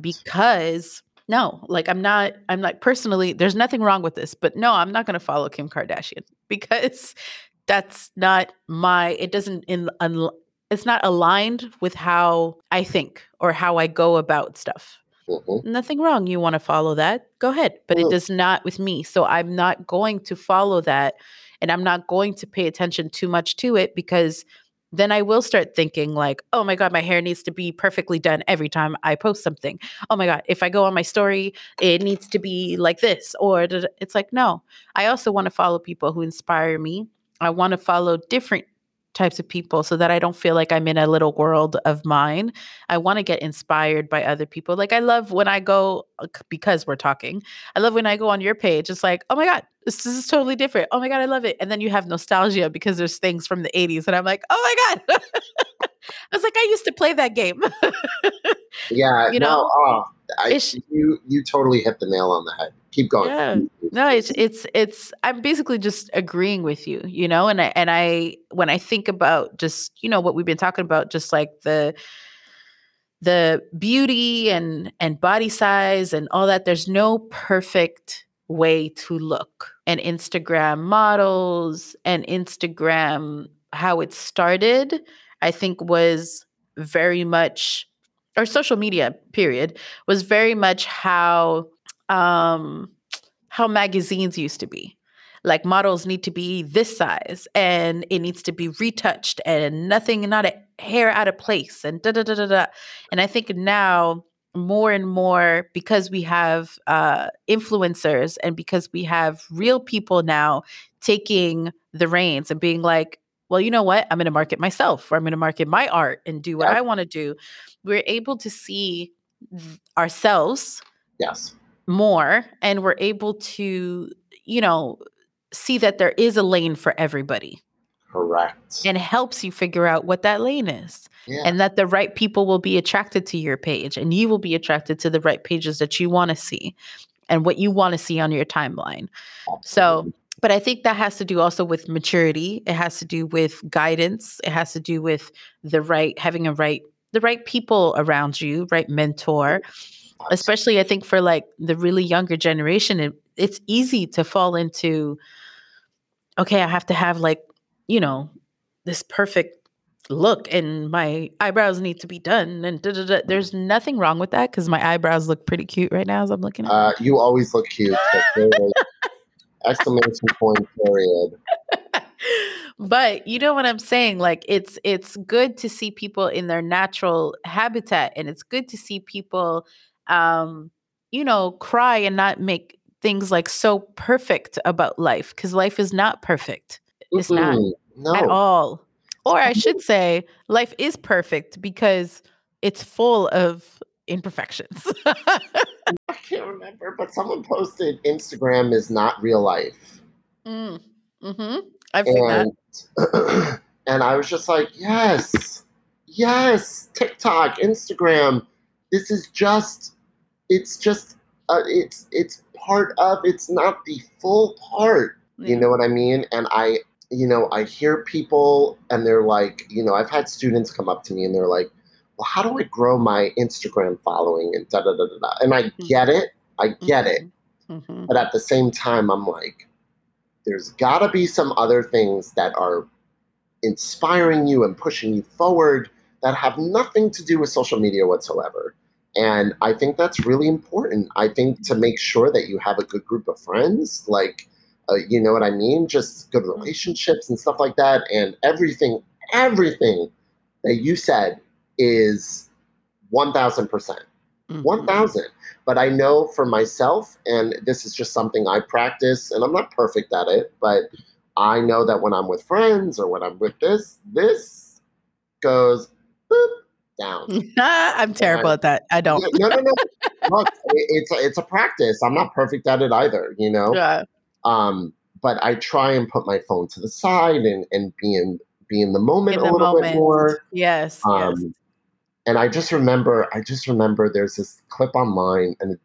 because no, like I'm not I'm like personally there's nothing wrong with this, but no, I'm not going to follow Kim Kardashian [laughs] because that's not my it doesn't in un, it's not aligned with how I think or how I go about stuff. Mhm. Nothing wrong. You want to follow that? Go ahead. But it Mm, does not with me. So I'm not going to follow that and I'm not going to pay attention too much to it because then I will start thinking like, oh my God, my hair needs to be perfectly done every time I post something. Oh my God, if I go on my story, it needs to be like this. Or it's like, no, I also want to follow people who inspire me. I want to follow different types of people so that I don't feel like I'm in a little world of mine. I want to get inspired by other people. Like I love when I go uh, because we're talking. I love when I go on your page. It's like, "Oh my god, this, this is totally different. Oh my god, I love it." And then you have nostalgia because there's things from the 80s and I'm like, "Oh my god." [laughs] I was like, I used to play that game. [laughs] yeah, you know, no, oh, I, you you totally hit the nail on the head. Keep going. Yeah. No, it's it's it's I'm basically just agreeing with you, you know, and I and I when I think about just, you know, what we've been talking about just like the the beauty and and body size and all that there's no perfect way to look. And Instagram models and Instagram how it started, I think was very much or social media period was very much how um how magazines used to be. Like models need to be this size and it needs to be retouched and nothing not a hair out of place and da da da da da. And i think now more and more because we have uh, influencers and because we have real people now taking the reins and being like well you know what i'm going to market myself or i'm going to market my art and do what yeah. i want to do we're able to see ourselves yes more and we're able to you know see that there is a lane for everybody correct and helps you figure out what that lane is yeah. and that the right people will be attracted to your page and you will be attracted to the right pages that you want to see and what you want to see on your timeline Absolutely. so but i think that has to do also with maturity it has to do with guidance it has to do with the right having a right the right people around you, right mentor. Especially I think for like the really younger generation, it, it's easy to fall into okay, I have to have like, you know, this perfect look and my eyebrows need to be done and da, da, da. there's nothing wrong with that because my eyebrows look pretty cute right now as i'm looking at uh, you always look cute [laughs] exclamation point period [laughs] but you know what i'm saying like it's it's good to see people in their natural habitat and it's good to see people um you know cry and not make things like so perfect about life because life is not perfect it's mm-hmm. not no. at all or i should say life is perfect because it's full of imperfections [laughs] i can't remember but someone posted instagram is not real life mm. mm-hmm. I've seen and, that. [clears throat] and I was just like, yes, yes, TikTok, Instagram. This is just, it's just, uh, it's it's part of. It's not the full part. Yeah. You know what I mean? And I, you know, I hear people and they're like, you know, I've had students come up to me and they're like, well, how do I grow my Instagram following and da da da da da. And I mm-hmm. get it. I get mm-hmm. it. Mm-hmm. But at the same time, I'm like, there's got to be some other things that are inspiring you and pushing you forward that have nothing to do with social media whatsoever. And I think that's really important. I think to make sure that you have a good group of friends, like, uh, you know what I mean? Just good mm-hmm. relationships and stuff like that. And everything, everything that you said is 1000%. Mm-hmm. 1000. But I know for myself, and this is just something I practice, and I'm not perfect at it, but I know that when I'm with friends or when I'm with this, this goes boop, down. [laughs] I'm terrible and, at that. I don't. no, no, no. [laughs] Look, it's a, it's a practice. I'm not perfect at it either. You know. Yeah. Um, but I try and put my phone to the side and and be in be in the moment in the a little moment. bit more. Yes. Um, yes and I just remember, I just remember there's this clip online, and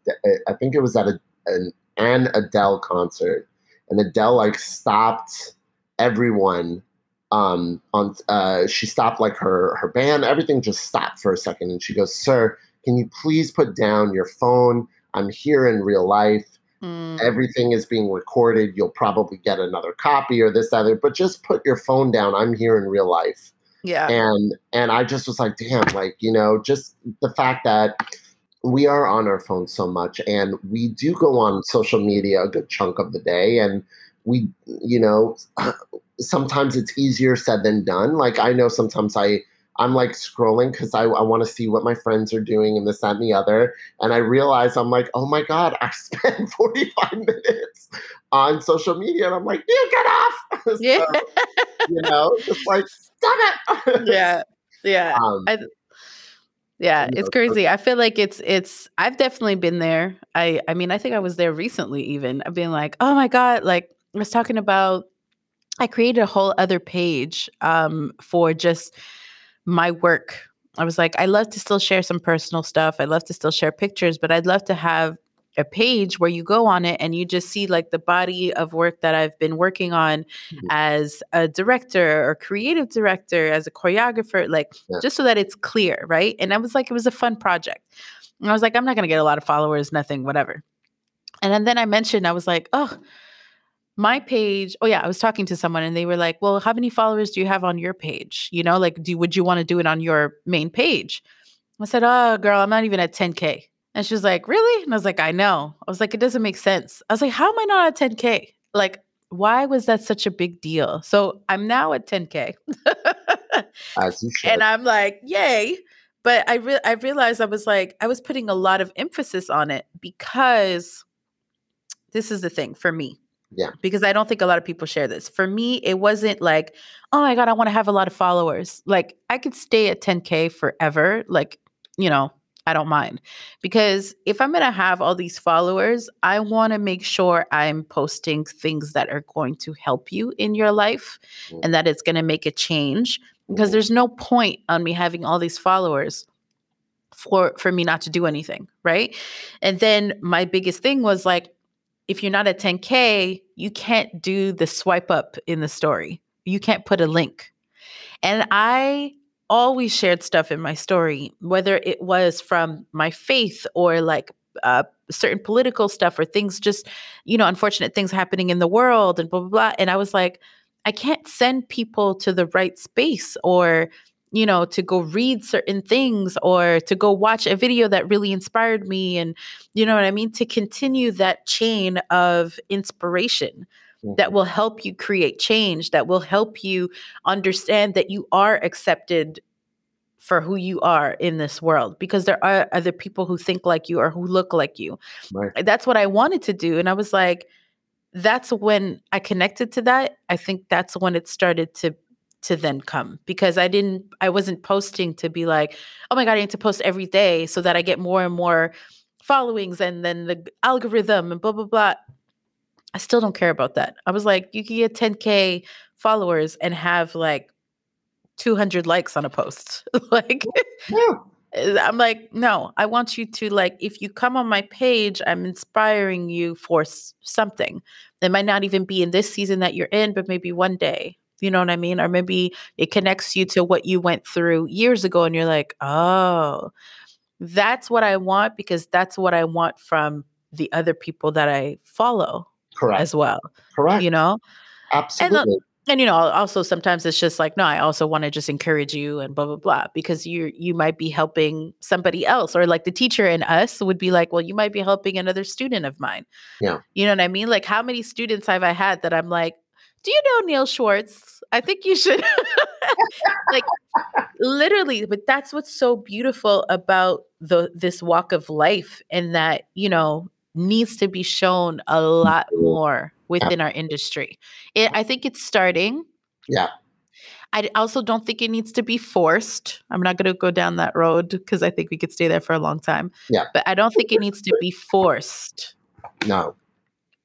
I think it was at a, an, an Adele concert, and Adele like stopped everyone um, on. Uh, she stopped like her her band, everything just stopped for a second, and she goes, "Sir, can you please put down your phone? I'm here in real life." Mm. Everything is being recorded. You'll probably get another copy or this, other, but just put your phone down. I'm here in real life. Yeah. And and I just was like, damn, like, you know, just the fact that we are on our phones so much and we do go on social media a good chunk of the day and we you know [sighs] sometimes it's easier said than done. Like I know sometimes I I'm like scrolling because I, I want to see what my friends are doing and this, that, and the other. And I realize I'm like, oh my God, I [laughs] spent 45 minutes on social media. And I'm like, you get off. [laughs] so, yeah. you know, just like, stop it. [laughs] yeah. Yeah. Um, I, yeah, it's crazy. I feel like it's it's I've definitely been there. I I mean, I think I was there recently even. I've been like, "Oh my god, like I was talking about I created a whole other page um for just my work. I was like, I love to still share some personal stuff. I love to still share pictures, but I'd love to have a page where you go on it and you just see like the body of work that I've been working on mm-hmm. as a director or creative director, as a choreographer, like yeah. just so that it's clear, right? And I was like, it was a fun project. And I was like, I'm not going to get a lot of followers, nothing, whatever. And then I mentioned, I was like, oh, my page oh yeah i was talking to someone and they were like well how many followers do you have on your page you know like do would you want to do it on your main page i said oh girl i'm not even at 10k and she was like really and i was like i know i was like it doesn't make sense i was like how am i not at 10k like why was that such a big deal so i'm now at 10k [laughs] As you and i'm like yay but i re- i realized i was like i was putting a lot of emphasis on it because this is the thing for me yeah. Because I don't think a lot of people share this. For me, it wasn't like, oh my God, I want to have a lot of followers. Like I could stay at 10K forever. Like, you know, I don't mind. Because if I'm going to have all these followers, I want to make sure I'm posting things that are going to help you in your life mm-hmm. and that it's going to make a change. Because mm-hmm. there's no point on me having all these followers for for me not to do anything, right? And then my biggest thing was like if you're not at 10K, you can't do the swipe up in the story. You can't put a link. And I always shared stuff in my story, whether it was from my faith or like uh, certain political stuff or things just, you know, unfortunate things happening in the world and blah, blah, blah. And I was like, I can't send people to the right space or you know, to go read certain things or to go watch a video that really inspired me. And, you know what I mean? To continue that chain of inspiration. That will help you create change, that will help you understand that you are accepted for who you are in this world because there are other people who think like you or who look like you. Right. That's what I wanted to do. And I was like, that's when I connected to that. I think that's when it started to to then come because I didn't I wasn't posting to be like, oh my god, I need to post every day so that I get more and more followings and then the algorithm and blah blah blah. I still don't care about that. I was like, you can get 10k followers and have like 200 likes on a post. [laughs] like yeah. [laughs] Eh, I'm like, no, I want you to like, if you come on my page, I'm inspiring you for s- something. It might not even be in this season that you're in, but maybe one day you know what I mean? Or maybe it connects you to what you went through years ago and you're like, oh, that's what I want because that's what I want from the other people that I follow Correct. as well. Correct. You know? Absolutely. And, and you know, also sometimes it's just like, no, I also want to just encourage you and blah blah blah because you you might be helping somebody else, or like the teacher in us would be like, well, you might be helping another student of mine. Yeah, you know what I mean. Like, how many students have I had that I'm like, do you know Neil Schwartz? I think you should [laughs] like literally, but that's what's so beautiful about the this walk of life and that, you know, needs to be shown a lot more within our industry. It, I think it's starting. Yeah. I also don't think it needs to be forced. I'm not going to go down that road because I think we could stay there for a long time. Yeah. But I don't think it needs to be forced. No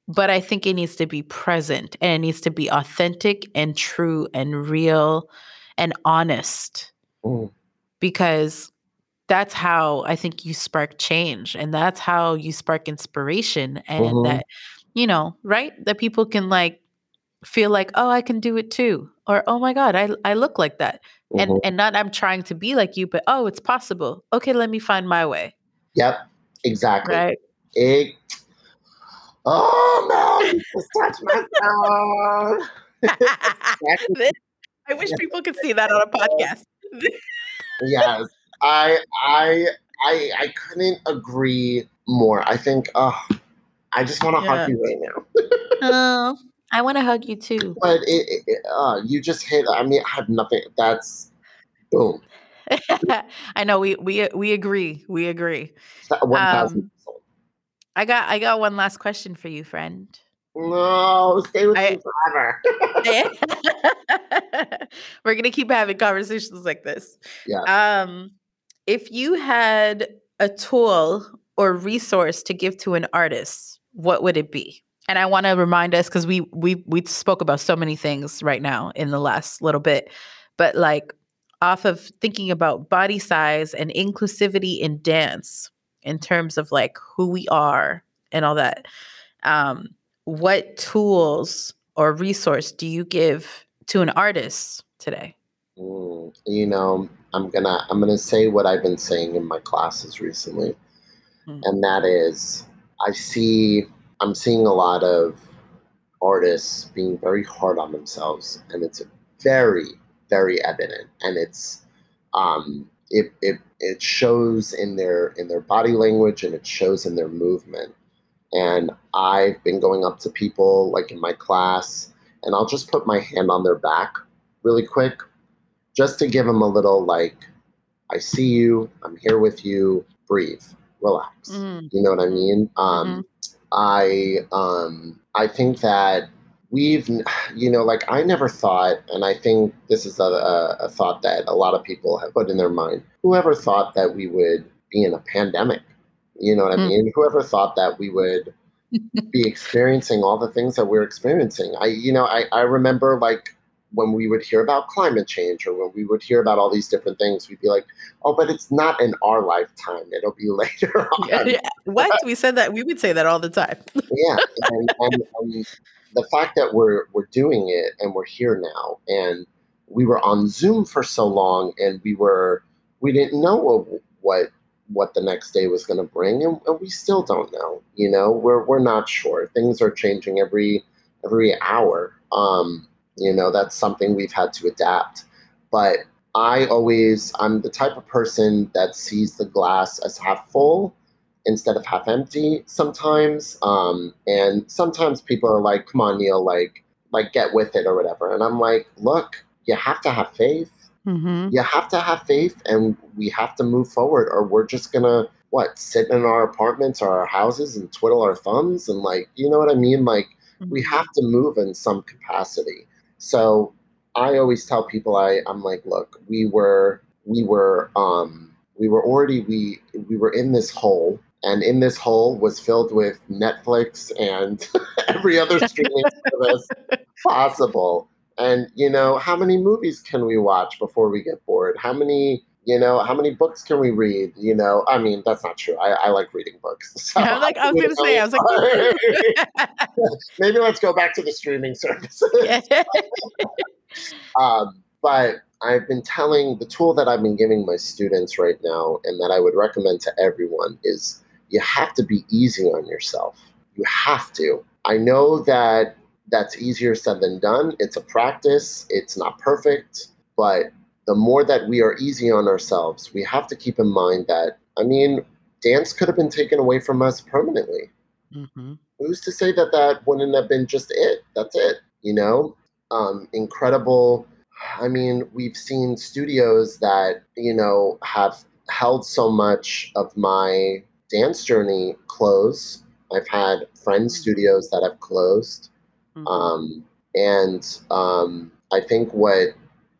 but I think it needs to be present and it needs to be authentic and true and real and honest. Mm. Because that's how I think you spark change and that's how you spark inspiration and mm-hmm. that you know, right? That people can like feel like, "Oh, I can do it too." Or, "Oh my god, I I look like that." Mm-hmm. And and not I'm trying to be like you, but, "Oh, it's possible. Okay, let me find my way." Yep. Exactly. Right. It, Oh no, just touch myself. [laughs] [laughs] I wish people could see that on a [laughs] podcast. yes. I I I I couldn't agree more. I think oh I just want to yeah. hug you right now. [laughs] oh, I want to hug you too. But it, it, uh, you just hit. I mean, I have nothing. That's boom. [laughs] I know we we we agree. We agree. One thousand. Um, I got I got one last question for you, friend. No, stay with I, me forever. [laughs] We're gonna keep having conversations like this. Yeah. Um, if you had a tool or resource to give to an artist, what would it be? And I want to remind us because we we we spoke about so many things right now in the last little bit, but like off of thinking about body size and inclusivity in dance in terms of like who we are and all that. Um, what tools or resource do you give to an artist today? Mm, you know, I'm gonna I'm gonna say what I've been saying in my classes recently, mm. and that is, I see I'm seeing a lot of artists being very hard on themselves, and it's very very evident, and it's um, it, it it shows in their in their body language and it shows in their movement. And I've been going up to people like in my class, and I'll just put my hand on their back really quick, just to give them a little like, I see you, I'm here with you, breathe, relax. Mm-hmm. You know what I mean? Um, mm-hmm. I um, I think that we've you know like i never thought and i think this is a, a, thought that a lot of people have put in their mind whoever thought that we would be in a pandemic you know what mm. i mean whoever thought that we would [laughs] be experiencing all the things that we're experiencing i you know i, I remember like when we would hear about climate change or when we would hear about all these different things, we'd be like, oh, but it's not in our lifetime. It'll be [laughs] later on. Yeah, yeah. What? we said that. We would say that all the time. [laughs] yeah. And, and, and, the fact that we're we're doing it and we're here now and we were on Zoom for so long and we were we didn't know what what, what the next day was going to bring and, and, we still don't know you know we're we're not sure things are changing every every hour um you know that's something we've had to adapt but I always I'm the type of person that sees the glass as half full instead of half empty sometimes. Um, and sometimes people are like, "Come on, Neil, like, like get with it or whatever." And I'm like, "Look, you have to have faith. Mm-hmm. You have to have faith, and we have to move forward, or we're just gonna what sit in our apartments or our houses and twiddle our thumbs and like, you know what I mean? Like, mm-hmm. we have to move in some capacity. So I always tell people, I I'm like, look, we were we were um we were already we we were in this hole and in this hole was filled with Netflix and [laughs] every other streaming service possible. And you know, how many movies can we watch before we get bored? How many, you know, how many books can we read? You know, I mean, that's not true. I, I like reading books. [laughs] So I was like, I was gonna say, I was like, [laughs] maybe let's go back to the streaming services. [laughs] um, but I've been telling the tool that I've been giving my students right now, and that I would recommend to everyone is you have to be easy on yourself. You have to. I know that that's easier said than done. It's a practice, it's not perfect, but the more that we are easy on ourselves, we have to keep in mind that, I mean, dance could have been taken away from us permanently. Mm-hmm. Who's to say that that wouldn't have been just it? That's it, you know? Um, incredible. I mean, we've seen studios that, you know, have held so much of my dance journey close. I've had friend studios that have closed. Mm-hmm. Um, and um, I think what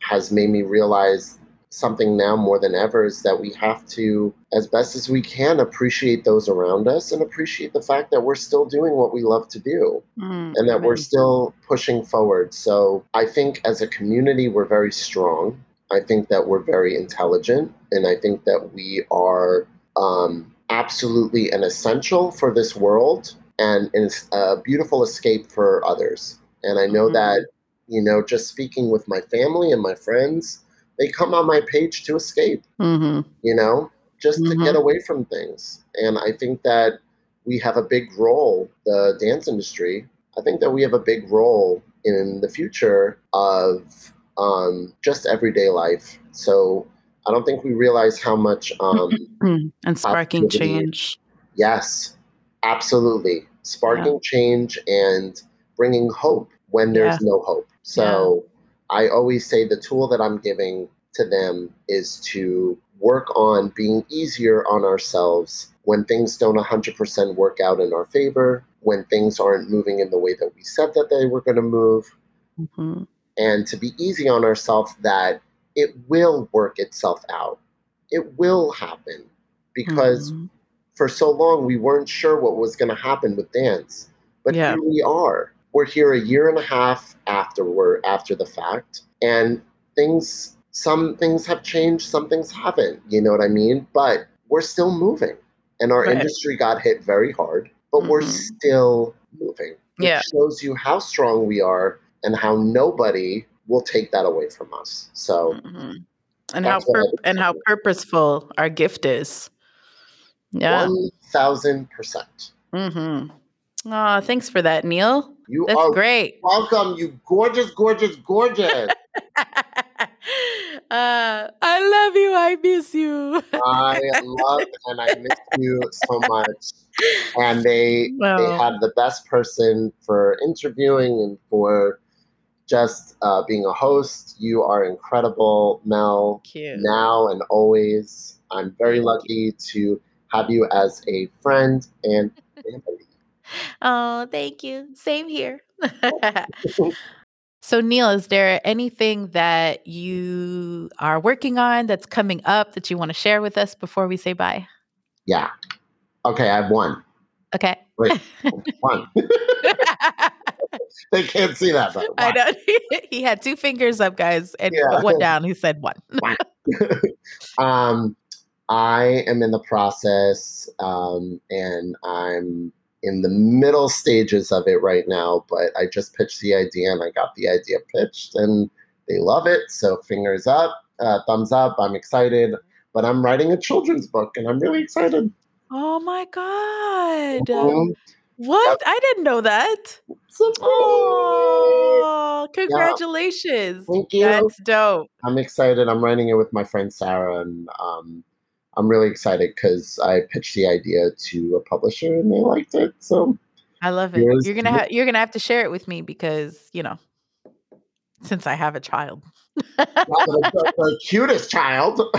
has made me realize something now more than ever is that we have to, as best as we can, appreciate those around us and appreciate the fact that we're still doing what we love to do mm, and that we're still pushing forward. So I think as a community, we're very strong. I think that we're very intelligent. And I think that we are um, absolutely an essential for this world and it's a beautiful escape for others. And I know mm-hmm. that, you know, just speaking with my family and my friends, they come on my page to escape, mm-hmm. you know, just mm-hmm. to get away from things. And I think that we have a big role, the dance industry, I think that we have a big role in the future of um, just everyday life. So I don't think we realize how much um, [clears throat] and sparking change. Yes, absolutely, sparking yeah. change and bringing hope. when there's Yeah. no hope. So I always say the tool that I'm giving to them is to work on being easier on ourselves when things don't 100% work out in our favor, when things aren't moving in the way that we said that they were going to move, Mhm. and to be easy on ourselves that it will work itself out. It will happen because Mhm. for so long we weren't sure what was going to happen with dance. But Yeah. here we are. We're here a year and a half afterward after the fact and things some things have changed, some things haven't, you know what I mean? But we're still moving. And our Right. industry got hit very hard, but we're Mhm. still moving. It Yeah. shows you how strong we are and how nobody will take that away from us. So Mhm. And how That's what I pur- and how purposeful our gift is. Yeah. one thousand percent. Mm-hmm. Oh, thanks for that, Neil. You That's are great. welcome, you gorgeous, gorgeous, gorgeous. [laughs] uh, I love you. I miss you. I [laughs] love and I miss you so much. And they they had the best person for interviewing and for just uh, being a host. You are incredible, Mel. cute. Now and always. I'm very lucky to have you as a friend and family. Oh, thank you. Same here. [laughs] [laughs] so, Neil, is there anything that you are working on that's coming up that you want to share with us before we say bye? Yeah. Okay, I have one. Okay. Wait, [laughs] one. they can't see that, but I know he had two fingers up, guys, and Yeah. put one down. He said one. um, I am in the process, um, and I'm in the middle stages of it right now. But I just pitched the idea, and I got the idea pitched, and they love it. So fingers up, uh, thumbs up. I'm excited. But I'm writing a children's book, and I'm really excited. Oh my god! Mhm. What? I didn't know that. Surprise! Oh, congratulations! Thank you. That's dope. I'm excited. I'm writing it with my friend Sarah, and um, I'm really excited because I pitched the idea to a publisher, and they liked it. So I love it. You're gonna have you're gonna have to share it with me because you know, since I have a child. the, the- the cutest child. [laughs]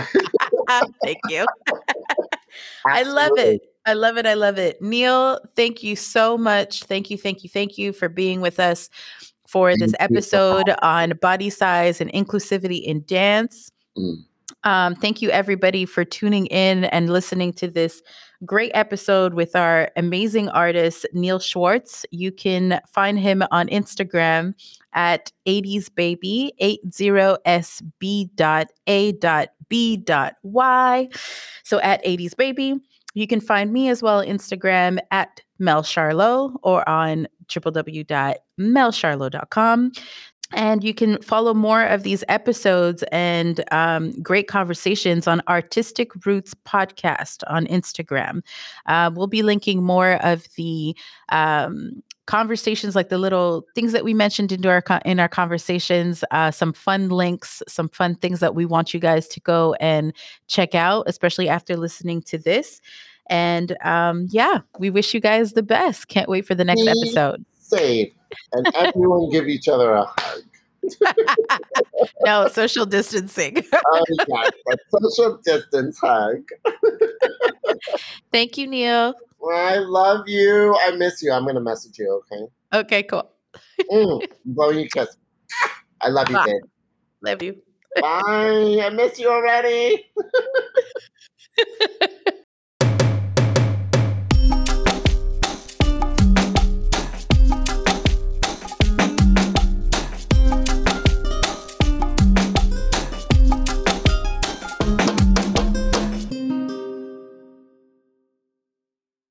Thank you. [laughs] I love it. I love it. I love it. Neil, thank you so much. Thank you, thank you, thank you for being with us for this Thank you. episode on body size and inclusivity in dance. Mm. Um, thank you, everybody, for tuning in and listening to this great episode with our amazing artist, Neil Schwartz. You can find him on Instagram at 80sbaby, 80sb.a.b.y. So at 80sbaby. You can find me as well on Instagram at Mel Charlot or on www.melcharlot.com. And you can follow more of these episodes and um, great conversations on Artistic Roots Podcast on Instagram. Uh, we'll be linking more of the um, conversations, like the little things that we mentioned into our in our conversations, uh, some fun links, some fun things that we want you guys to go and check out, especially after listening to this. And um, yeah, we wish you guys the best. Can't wait for the next episode. Safe and everyone give each other a hug. [laughs] no social distancing. [laughs] Oh, yes, a social distance hug. Thank you, Neil. I love you. I miss you. I'm gonna message you. Okay. Okay, cool. Mm, [laughs] blowing you kiss. I love you, babe. Love you. Bye. I miss you already.